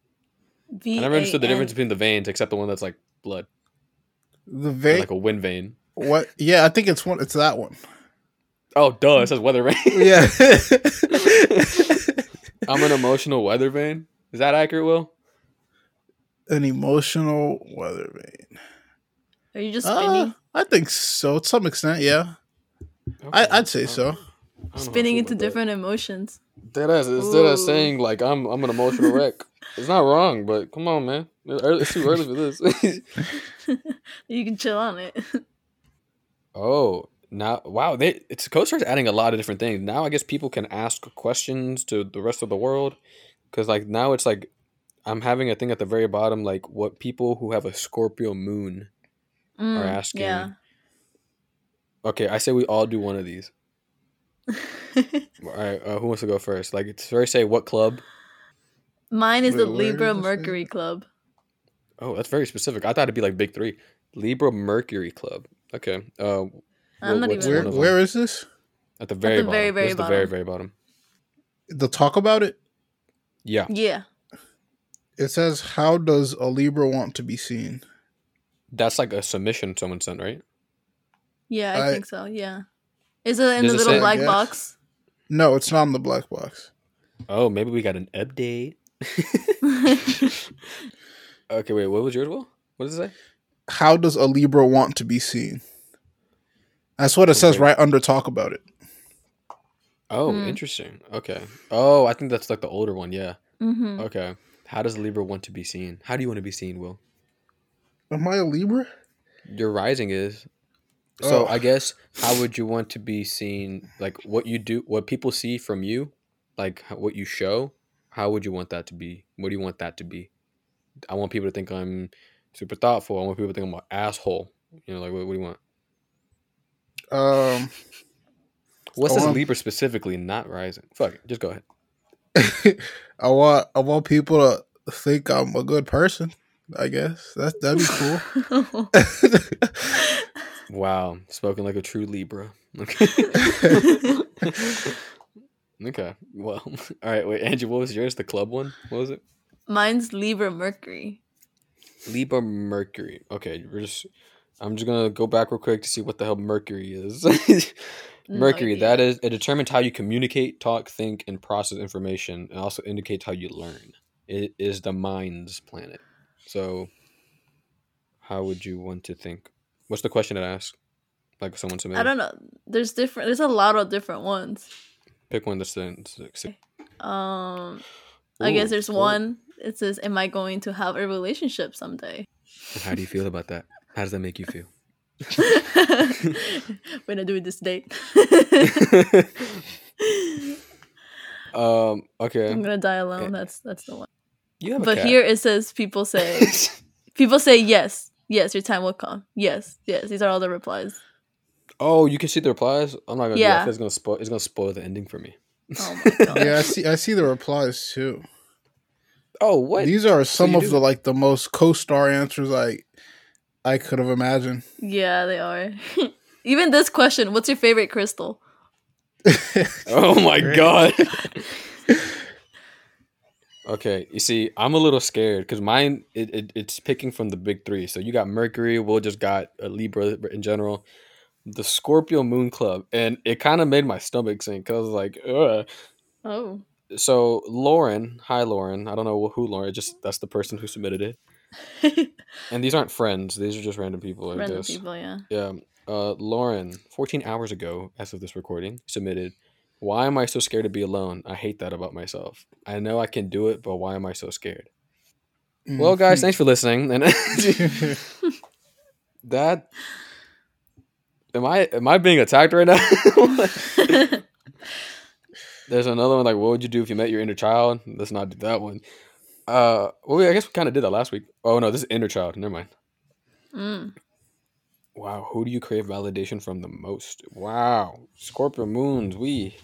I never understood the difference between the veins except the one that's like blood, The or vein. like a wind vein. what? Yeah, I think it's one. It's that one. Oh, duh! It says weather vane. Yeah. I'm an emotional weather vane. Is that accurate, Will? An emotional weather vane. Are you just Uh, spinning, I think so. To some extent, yeah. I, I'd say so. I don't know how I spinning into about that. different emotions? Dead ass. Instead of saying like I'm I'm an emotional wreck. It's not wrong, but come on, man. It's early- it's too early for this. You can chill on it. oh, now wow, they it's CoStar's adding a lot of different things. Now I guess people can ask questions to the rest of the world because like now it's like I'm having a thing at the very bottom like what people who have a Scorpio moon Mm, are asking. Yeah. Okay, I say we all do one of these. All right, uh, who wants to go first? Like it's very say what club? Mine is the Wait, where Libra is this Mercury Club. Oh, that's very specific. I thought it'd be like big three. Libra Mercury Club. Okay. Uh, I'm What- not even. Where one of them? where is this? at the very the bottom. very, very This is the very bottom. very bottom. The talk about it. Yeah. Yeah. It says, "How does a Libra want to be seen?" That's like a submission someone sent, right? Yeah, I, I- think so. Yeah. Is it in Does the it little say- black Yes. box? No, it's not in the black box. Oh, maybe we got an update. okay, wait. What was yours? Will? What does it say? How does a Libra want to be seen? That's what it says right under talk about it. Oh, Hmm. interesting. Okay. Oh, I think that's like the older one. Yeah. hmm Okay. How does Libra want to be seen? How do you want to be seen, Will? Am I a Libra? Your rising is. So Oh. I guess how would you want to be seen? Like what you do, what people see from you, like what you show. How would you want that to be? What do you want that to be? I want people to think I'm super thoughtful. I want people to think I'm an asshole. You know, like what, what do you want? Um, What's this want- Libra specifically? Not rising. Fuck it. Just go ahead. I want I want people to think I'm a good person. I guess that that'd be cool. Wow, spoken like a true Libra. Okay. okay. Well, all right. Wait, Angie, what was yours? The club one? What was it? Mine's Libra Mercury. Libra Mercury. Okay, we're just. I'm just gonna go back real quick to see what the hell Mercury is. Mercury. idea. that is. It determines how you communicate, talk, think, and process information, and also indicates how you learn. It is the mind's planet. So, how would you want to think? What's the question it asks? Like someone submitted. I don't know. There's different. There's a lot of different ones. Pick one that's the. that's- Um, I guess there's cool. one. It says, "Am I going to have a relationship someday?" How do you feel about that? How does that make you feel? when I do it this date, um. Okay. I'm gonna die alone. That's that's the one. You have But cat. here it says people say people say yes, yes, your time will come. Yes, yes. These are all the replies. oh, you can see the replies. I'm not gonna. Yeah. Yeah. Do that. It's gonna spoil. It's gonna spoil the ending for me. Oh my god. yeah, I see. I see the replies too. Oh, what? These are some you of do- the like the most co-star answers I I could have imagined. Yeah, they are. Even this question, what's your favorite crystal? oh my god. okay, you see, I'm a little scared because mine it, it it's picking from the big three. So you got Mercury. Will just got a Libra in general. The Scorpio Moon Club, and it kind of made my stomach sink because I was like, Ugh. Oh. so Lauren, hi Lauren. I don't know who Lauren. Just that's the person who submitted it. And these aren't friends. These are just random people. I Random guess. people, yeah. Yeah. Uh, Lauren, 14 hours ago, as of this recording, submitted. Why am I so scared to be alone? I hate that about myself. I know I can do it, but why am I so scared? Well, guys, thanks for listening. And that am I am I being attacked right now? There's another one like, what would you do if you met your inner child? Let's not do that one. Uh, well, I guess we kind of did that last week. Oh no, this is inner child. Never mind. Mm. Wow, who do you crave validation from the most? Wow, Scorpio moons. We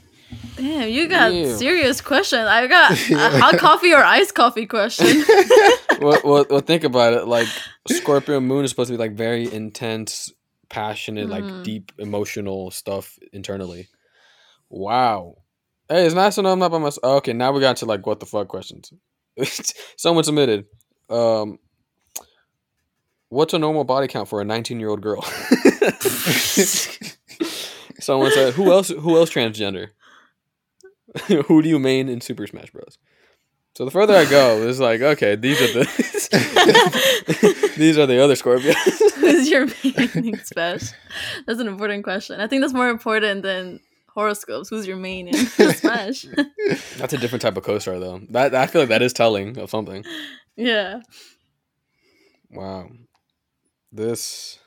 Damn, you got serious question. I got a hot coffee or iced coffee question. well, well, well, think about it. Like Scorpio moon is supposed to be like very intense, passionate, like Mhm. deep emotional stuff internally. Wow. Hey, it's nice to know I'm not by myself. Okay, now we got to like what the fuck questions. Someone submitted. Um, what's a normal body count for a 19 year old girl? Someone said, "Who else? Who else transgender? who do you main in Super Smash Bros?" So the further I go, it's like, okay, these are the these are the other Scorpios. Who's your main Smash? That's an important question. I think that's more important than horoscopes. Who's your main in Smash? That's a different type of co-star, though. That I feel like that is telling of something. yeah. Wow, this.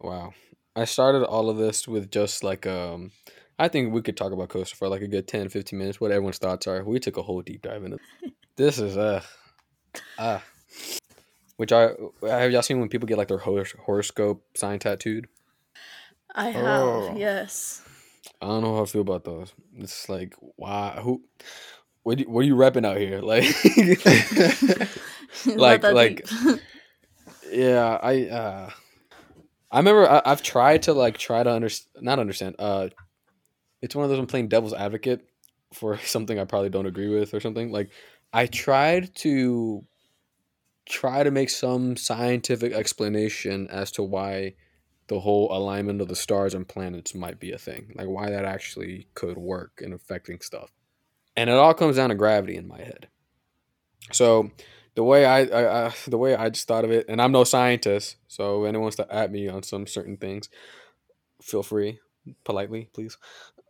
Wow, I started all of this with just like um. I think we could talk about Co-Star for like a good 10, 15 minutes. What everyone's thoughts are. We took a whole deep dive into this. Is uh, ah, which I have y'all seen when people get like their horos- horoscope sign tattooed. I have. Oh. Yes. I don't know how I feel about those. It's like, why who, what, do, what are you repping out here? Like, Like- like- yeah, I, uh, I remember I, I've tried to like try to understand, not understand. Uh, it's one of those I'm playing devil's advocate for something I probably don't agree with or something. Like, I tried to try to make some scientific explanation as to why the whole alignment of the stars and planets might be a thing, like why that actually could work in affecting stuff. And it all comes down to gravity in my head. So the way I, I, I the way I just thought of it, and I'm no scientist, so anyone wants to at me on some certain things, feel free, politely, please.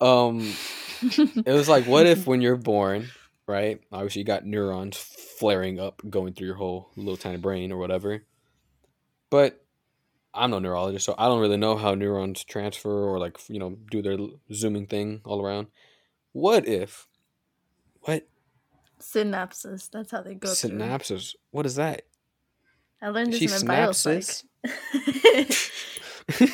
Um, it was like, what if when you're born, right? Obviously, you got neurons flaring up, going through your whole little tiny brain or whatever. But I'm no neurologist, so I don't really know how neurons transfer or like you know do their zooming thing all around. What if? What Synapses. That's how they go through. synapses? What is that? I learned this She in my synapses? biopsych.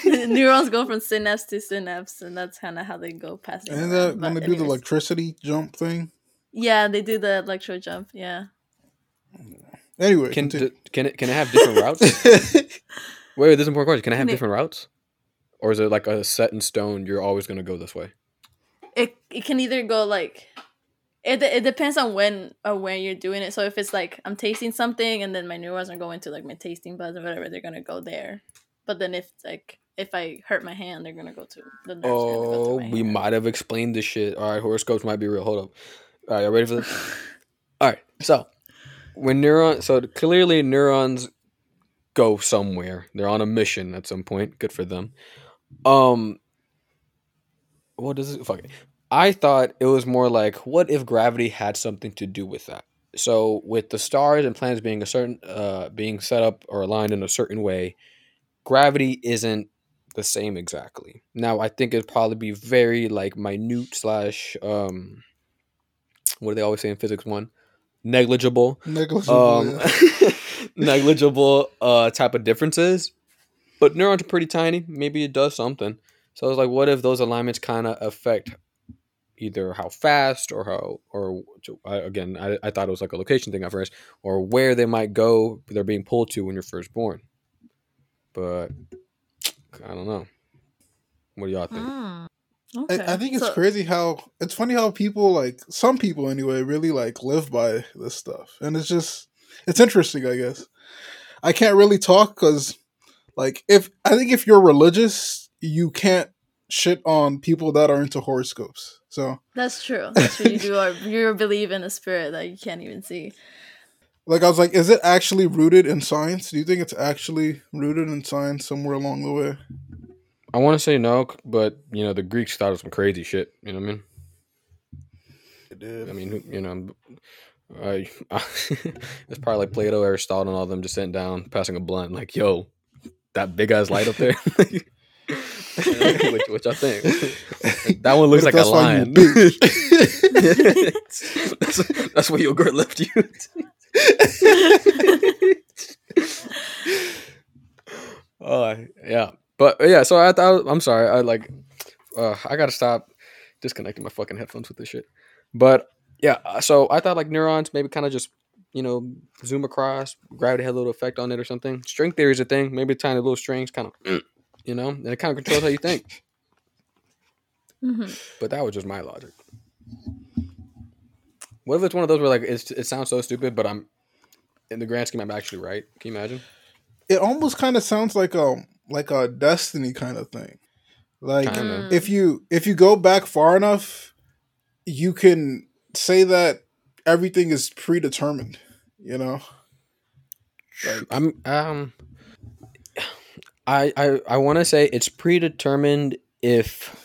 Neurons go from synapse to synapse, and that's kind of how they go past. And around. that when But they do the electricity jump thing. Yeah, they do the electro jump. Yeah. Anyway, Can d- can it can it have different routes? Wait, wait, this is an important question. Can I have different routes, or is it like a set in stone? You're always going to go this way. It it can either go like. It, it depends on when or when you're doing it. So if it's like I'm tasting something and then my neurons are going to like my tasting buds or whatever, they're gonna go there. But then if like if I hurt my hand, they're gonna go to the nerves. are gonna go to Oh, my we might have explained this shit. All right, horoscopes might be real. Hold up. All right, you ready for this? All right, so when neurons, so clearly neurons go somewhere. They're on a mission at some point. Good for them. Um, what is it? Fuck it. I thought it was more like, what if gravity had something to do with that? So with the stars and planets being a certain, uh, being set up or aligned in a certain way, gravity isn't the same exactly. Now I think it'd probably be very like minute slash um, what do they always say in physics one? Negligible Negligible. um, yeah. negligible uh, type of differences. But neurons are pretty tiny. Maybe it does something. So I was like, what if those alignments kind of affect either how fast or how, or I, again, I, I thought it was like a location thing at first, or where they might go, they're being pulled to when you're first born. But I don't know. What do y'all think? Mm, I. I think it's So- crazy how it's funny how people like some people anyway really like live by this stuff, and it's just it's interesting. I guess I can't really talk because like if I think if you're religious, you can't shit on people that are into horoscopes. So That's true. That's true. You do. Or you believe in a spirit that you can't even see. like I was like, is it actually rooted in science? Do you think it's actually rooted in science somewhere along the way? I want to say no, but you know the Greeks thought of some crazy shit. You know what I mean? It did. I mean, you know, I, it's probably like Plato, Aristotle, and all them just sitting down, passing a blunt, like, "Yo, that big ass light up there." which, which I think that one looks like a that's why you lion. that's, that's what your girl left you. Oh yeah, but uh, yeah. So I thought I'm sorry. I like uh, I gotta stop disconnecting my fucking headphones with this shit. But yeah, uh, so I thought like neurons maybe kind of just you know zoom across. Gravity had a little effect on it or something. String theory is a thing. Maybe tiny little strings kind of you know, and it kind of controls how you think. hmm But that was just my logic. What if it's one of those where like it's, it sounds so stupid, but I'm in the grand scheme I'm actually right? Can you imagine? it almost kind of sounds like a like a destiny kind of thing. Like Kinda. if you if you go back far enough, you can say that everything is predetermined. You know, Like- I'm um I I I want to say it's predetermined if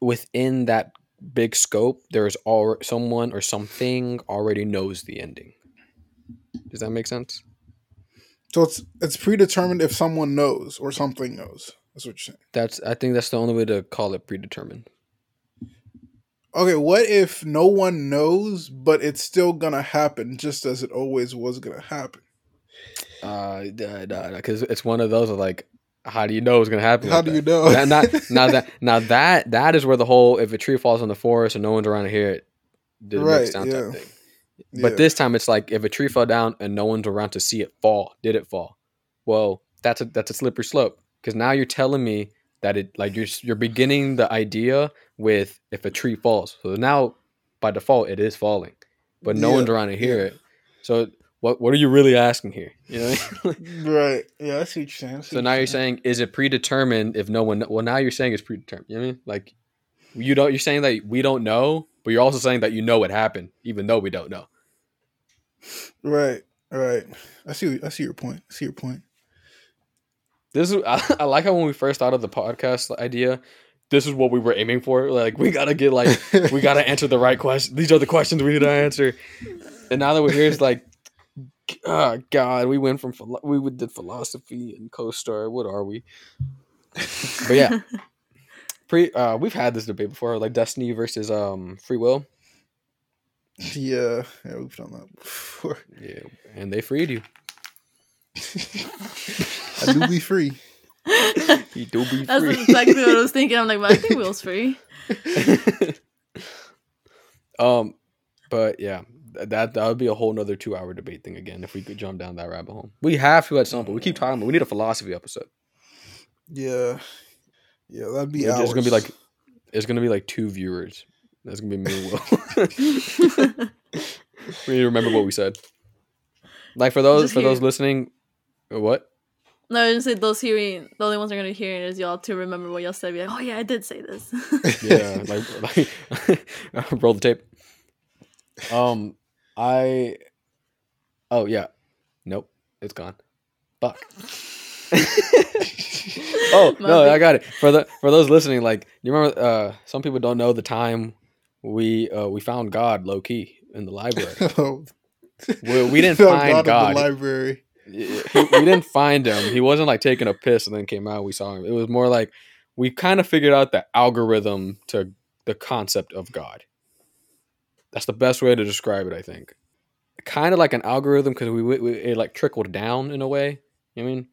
within that big scope there's all someone or something already knows the ending. Does that make sense? so it's it's predetermined if someone knows or something knows. That's what you're saying. That's I think that's the only way to call it predetermined. Okay, what if no one knows, but it's still gonna happen just as it always was gonna happen? Uh, because it's one of those of like, how do you know it's gonna happen? How like do that? you know? That- not, now that now that that is where the whole if a tree falls in the forest and no one's around to hear it, did it Right, sound yeah. type thing. But Yeah. this time it's like if a tree fell down and no one's around to see it fall, did it fall? Well, that's a that's a slippery slope because now you're telling me that it like you're you're beginning the idea with if a tree falls. So now by default it is falling, but no Yeah, one's around to hear it. So what what are you really asking here? You know. I mean? Right. Yeah, that's see what you're saying. So now you're saying, is it predetermined if no one? Well, now you're saying it's predetermined. You know what I mean? Like you don't. You're saying that we don't know, but you're also saying that you know what happened, even though we don't know. Right. Right. I see. I see your point. I see your point. This is I, I like how when we first thought of the podcast idea, this is what we were aiming for. Like we gotta get like we gotta answer the right question. These are the questions we need to answer. And now that we're here, it's like, oh God, we went from philo- we did philosophy and co-star. What are we? But yeah, pre uh, we've had this debate before, like destiny versus um free will. Yeah. Yeah, we've done that before. Yeah, and they freed you. I do be free. You do be That's free. exactly what I was thinking. I'm like, but I think Will's free. um, but yeah, that that would be a whole nother two hour debate thing again if we could jump down that rabbit hole. We have to at some point. We keep talking about. We need a philosophy episode. Yeah. Yeah, that'd be. It's gonna be like it's gonna be like two viewers. That's gonna be me and Will. we need to remember what we said. Like for those Just for hear- those listening, uh, what? No, I was gonna say those hearing, the only ones that are gonna hear it is y'all to remember what y'all said. Be like, oh yeah, I did say this. yeah, like, like roll the tape. Um, I. Oh yeah, nope, it's gone. Fuck. oh My no, bad. I got it. For the for those listening, like you remember, uh, some people don't know the time we uh we found God low key in the library. Oh. Well, we didn't Felt find in the God. library. We didn't find him. He wasn't like taking a piss and then came out. We saw him. It was more like we kind of figured out the algorithm to the concept of God. That's the best way to describe it. I think, kind of like an algorithm because we, we it like trickled down in a way. You know I mean,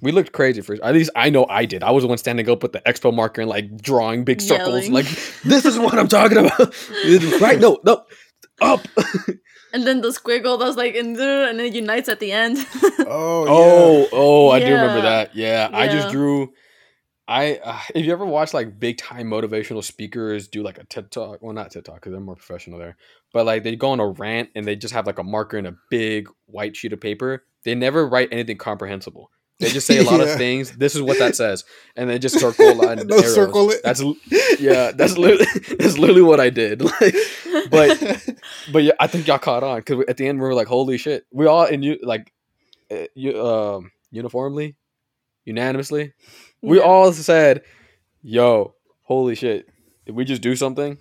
we looked crazy for at least I know I did. I was the one standing up with the expo marker and like drawing big circles. Yelling. Like this is what I'm talking about. right? No, no, up. and then the squiggle that was like, and then it unites at the end. Oh, Oh, oh, I do remember that. Yeah, I just drew. I uh, if you ever watch like big time motivational speakers do like a TED talk, well not TED talk because they're more professional there, but like they go on a rant and they just have like a marker and a big white sheet of paper. They never write anything comprehensible. They just say a lot Yeah. of things. This is what that says, and they just circle a line. No, circle it. That's yeah. That's literally that's literally what I did. Like, but but yeah, I think y'all caught on because at the end we were like, "Holy shit!" We all in you like, uh, you um uniformly, unanimously, we Yeah. all said, "Yo, holy shit!" Did we just do something?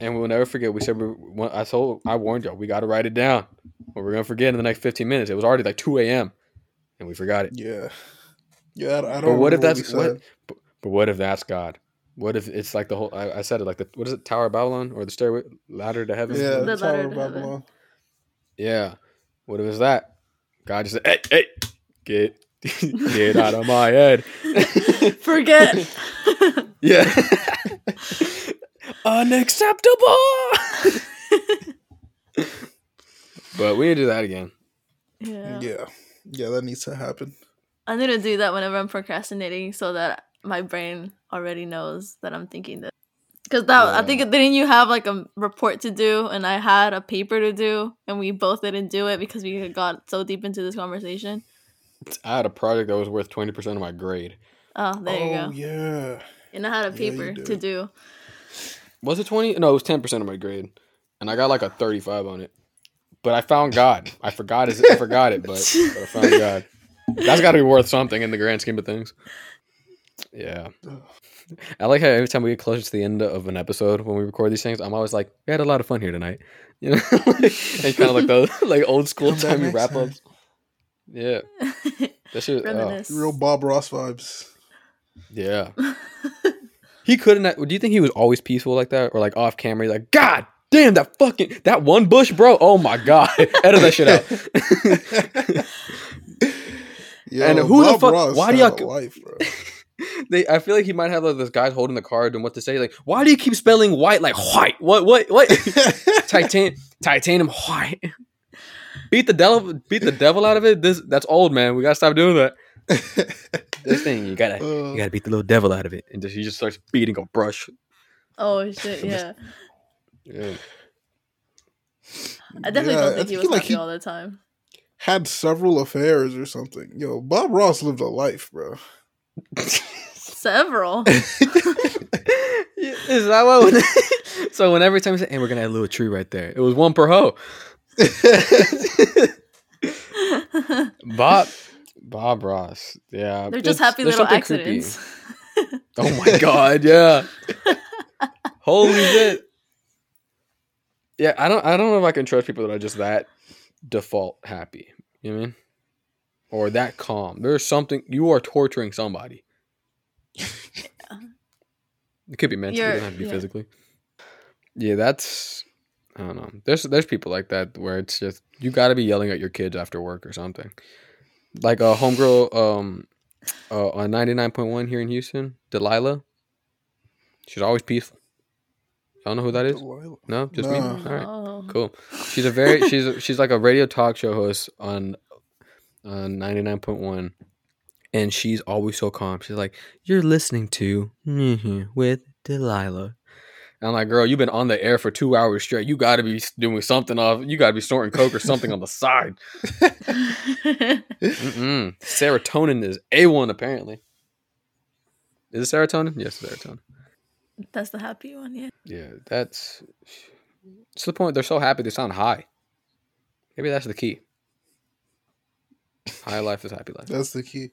And we'll never forget. We said we. when- I told. I warned y'all. We got to write it down, or we're gonna forget in the next fifteen minutes. It was already like two a.m. and we forgot it. yeah, yeah. I, I don't. But what if that's we what? But, but what if that's God? What if it's like the whole? I, I said it like the what is it? Tower of Babylon or the stairway ladder to heaven? Yeah, The Tower of to heaven. Yeah. What if it's that? God just said, "Hey, hey, get get out of my head." Forget. yeah. Unacceptable. but we need to do that again. yeah. Yeah, yeah. That needs to happen. I need to do that whenever I'm procrastinating so that my brain already knows that I'm thinking this. Because that I think didn't you have like a report to do and I had a paper to do and we both didn't do it because we got so deep into this conversation. I had a project that was worth twenty percent of my grade. Oh, there you oh go. yeah. And I had a paper did. to do. Was it twenty? No, it was ten percent of my grade, and I got like a thirty-five on it. But I found God. I forgot his, I forgot it, but, but I found God. That's got to be worth something in the grand scheme of things. Yeah. I like how every time we get closer to the end of an episode when we record these things, I'm always like, "We had a lot of fun here tonight," you know, and kind of like the like old school Come back timey wrap time. ups. Yeah, that shit. oh, Real Bob Ross vibes. yeah. He couldn't. Do you think he was always peaceful like that, or like off camera? He's like, God damn that fucking that one bush, bro. Oh my god, edit that shit out. Yo, And who the fuck- Ross why do y'all- a life, bro? they, I feel like he might have like this guys holding the card and what to say. Like, why do you keep spelling white like white? What what what? Titan titanium white. Beat the devil, beat the devil out of it. This that's old man. We gotta stop doing that. This thing you gotta Uh, you gotta beat the little devil out of it, and just he just starts beating a brush. Oh shit, yeah. Yeah. I definitely Yeah, don't I think he was like happy he- all the time. had several affairs or something. Yo, Bob Ross lived a life, bro. Several. Is that what? When, so when every time you say, "Hey, we're gonna add a little tree right there," it was one per hoe. Bob, Bob Ross, yeah, They're just it's- happy little something accidents. Oh my god, yeah. Holy shit. Yeah, I don't I don't know if I can trust people that are just that default happy. You know what I mean? Or that calm. There's something you are torturing somebody. It could be mentally, it doesn't have to be yeah. physically. Yeah, that's I don't know. There's there's people like that where it's just you gotta be yelling at your kids after work or something. Like a homegirl um uh, on 99.1 here in Houston, Delilah. She's always peaceful. Y'all know who that is? Delilah. No, just me. All right, Oh. cool. She's a very she's a, she's like a radio talk show host on on 99.1 and she's always so calm. She's like, "You're listening to mhm, with Delilah." And I'm like, "Girl, you've been on the air for 2 hours straight. You got to be doing something off. You got to be snorting coke or something on the side." Mm-mm. Serotonin is A1 apparently. Is it serotonin? Yes, serotonin. That's the happy one, yeah. Yeah, that's it's the point. They're so happy they sound high. Maybe that's the key. High life is happy life, That's the key.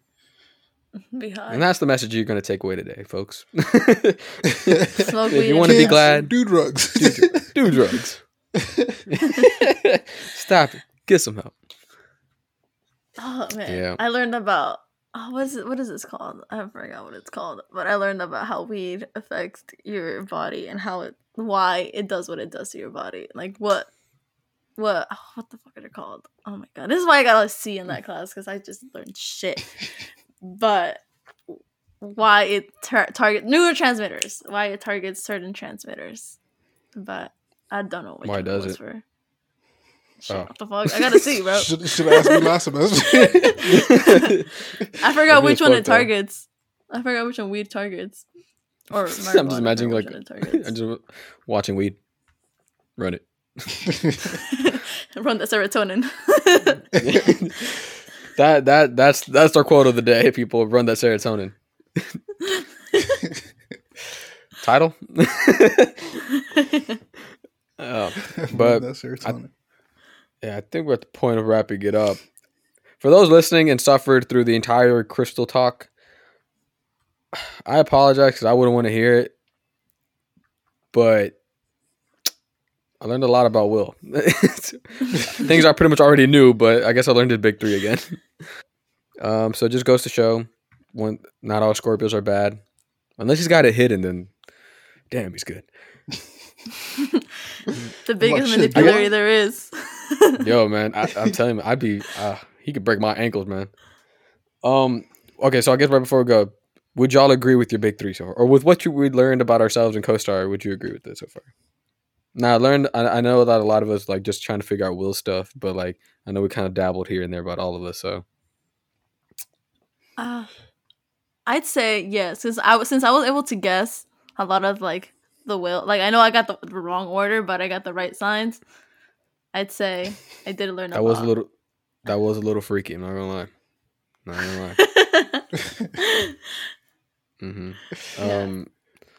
Be high. and that's the message you're going to take away today, folks. Smoke if weed you want to be Kids, glad, Do drugs. do drugs. Stop it. Get some help. Oh man, Yeah. I learned about oh, what is it? What is this called? I forgot what it's called, but I learned about how weed affects your body and how it, why it does what it does to your body. Like what, what, oh, what the fuck are they called? Oh my god, this is why I got a C in that class because I just learned shit. but why it tar- target neurotransmitters? Why it targets certain transmitters? But I don't know Why does it? for. Shit, Oh. What the fuck? I gotta see, bro. should should have asked me last semester. I forgot which one it targets. I forgot which one weed targets. Or I'm just imagining like which one it targets. I'm just watching weed. Run it. Run the serotonin. that that that's that's our quote of the day. People run that serotonin. Title. Uh, But serotonin. Yeah, I think we're at the point of wrapping it up. For those listening and suffered through the entire crystal talk, I apologize because I wouldn't want to hear it, but I learned a lot about Will. Things I pretty much already knew, but I guess I learned his big three again. um, so it just goes to show, one, not all Scorpios are bad, unless he's got it hidden. Then, damn, he's good. the biggest manipulator there is. Yo, man, I, I'm telling you, I'd be. Uh, he could break my ankles, man. Um. Okay, so I guess right before we go, would y'all agree with your big three so far, or with what you we learned about ourselves in CoStar? Would you agree with it so far? Now, I learned. I, I know that a lot of us like just trying to figure out Will stuff, but like I know we kind of dabbled here and there about all of this. So Uh, I'd say yes, since I was since I was able to guess a lot of like the will. Like I know I got the, the wrong order, but I got the right signs. I'd say I did learn. that was a little. That was a little freaky. I'm not gonna lie. Not gonna lie. little. hmm Yeah. Um.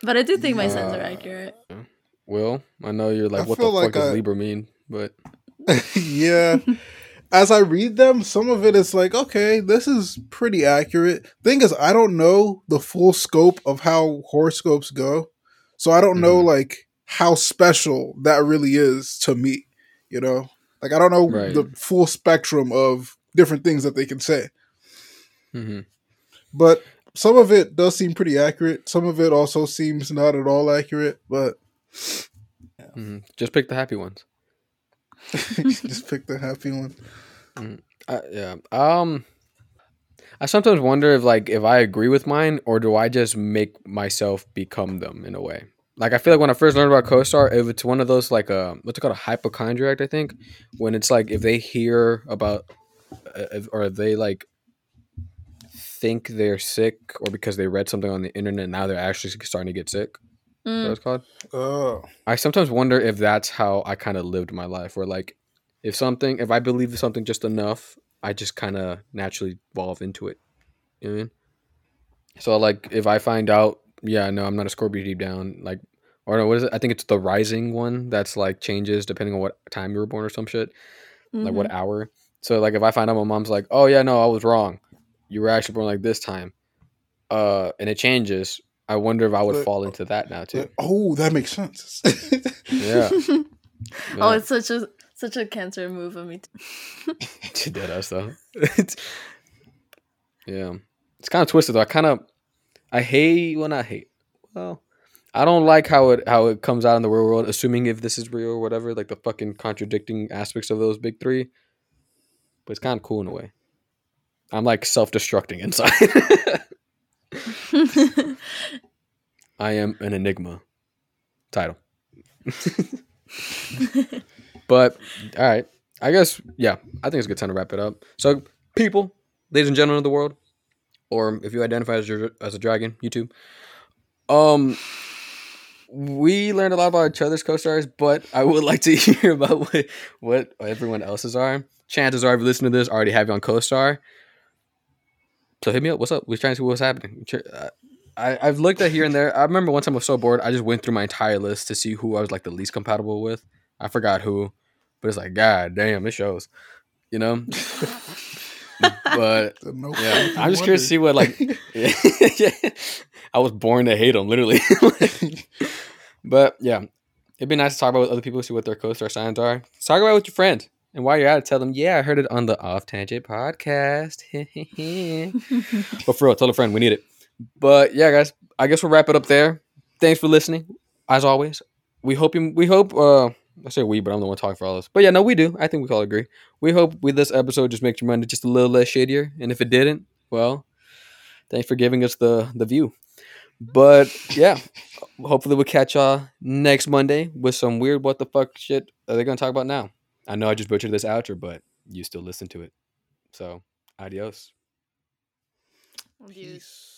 but I do think my signs are accurate. Will, I know you're like, I what the feel fuck like does I- Libra mean? But yeah. As I read them, some of it is like, okay, this is pretty accurate. Thing is, I don't know the full scope of how horoscopes go. So I don't know Mhm. like how special that really is to me. You know? Like I don't know Right. the full spectrum of different things that they can say. mhm. But some of it does seem pretty accurate. Some of it also seems not at all accurate, but Mhm. just pick the happy ones. just pick the happy one. Uh, yeah. Um, I sometimes wonder if like if I agree with mine or do I just make myself become them in a way. Like I feel like when I first learned about CoStar, if it's one of those like uh, what's it called a hypochondriac, I think, when it's like if they hear about uh, if, or if they like think they're sick or because they read something on the internet now they're actually starting to get sick. Is that what Mm, it's called? Oh. I sometimes wonder if that's how I kind of lived my life, where like If something, if I believe something just enough, I just kind of naturally evolve into it. You know what I mean? So like, if I find out, yeah, no, I'm not a Scorpio deep down, like, or no, what is it? I think it's the rising one that's like changes depending on what time you were born or some shit, like what hour. So like, if I find out my mom's like, oh yeah, no, I was wrong. You were actually born like this time, uh, and it changes. I wonder if I would But- fall into that now too. oh, that makes sense. Yeah. Oh, it's such a such a cancer move of me. Too. Dead us though. It's- yeah, it's kind of twisted though. I kind of, I hate. Well, not hate. Well, I don't like how it how it comes out in the real world. Assuming if this is real or whatever, like the fucking contradicting aspects of those big three. But it's kind of cool in a way. I'm like self destructing inside. I am an enigma. Title. but all right, I guess yeah. I think it's a good time to wrap it up. So, people, ladies and gentlemen of the world, or if you identify as your, as a dragon, YouTube, um, we learned a lot about each other's co-stars, but I would like to hear about what what everyone else's are. Chances are, if you listen to this, I already have you on co-star. So hit me up. What's up? We're trying to see what's happening. Uh, I, I've looked at here and there. I remember one time I was so bored, I just went through my entire list to see who I was like the least compatible with. I forgot who, but it's like, God damn, it shows. You know? but no yeah, I'm just curious to see what like. yeah, I was born to hate them, literally. but yeah, it'd be nice to talk about with other people, see what their co-star signs are. Talk about it with your friends, and while you're at it, tell them, "Yeah, I heard it on the Off Tangent podcast." but for real, tell a friend we need it. But yeah, guys, I guess we'll wrap it up there. Thanks for listening, as always. We hope you. We hope. uh I say we, but I'm the one talking for all of us. But yeah, no, we do. I think we all agree. We hope with this episode just makes your Monday just a little less shadier. And if it didn't, well, thanks for giving us the the view. But yeah, hopefully we'll catch y'all next Monday with some weird what the fuck shit are they gonna talk about now? I know I just butchered this outro, but you still listen to it. So adios. Abuse. Peace.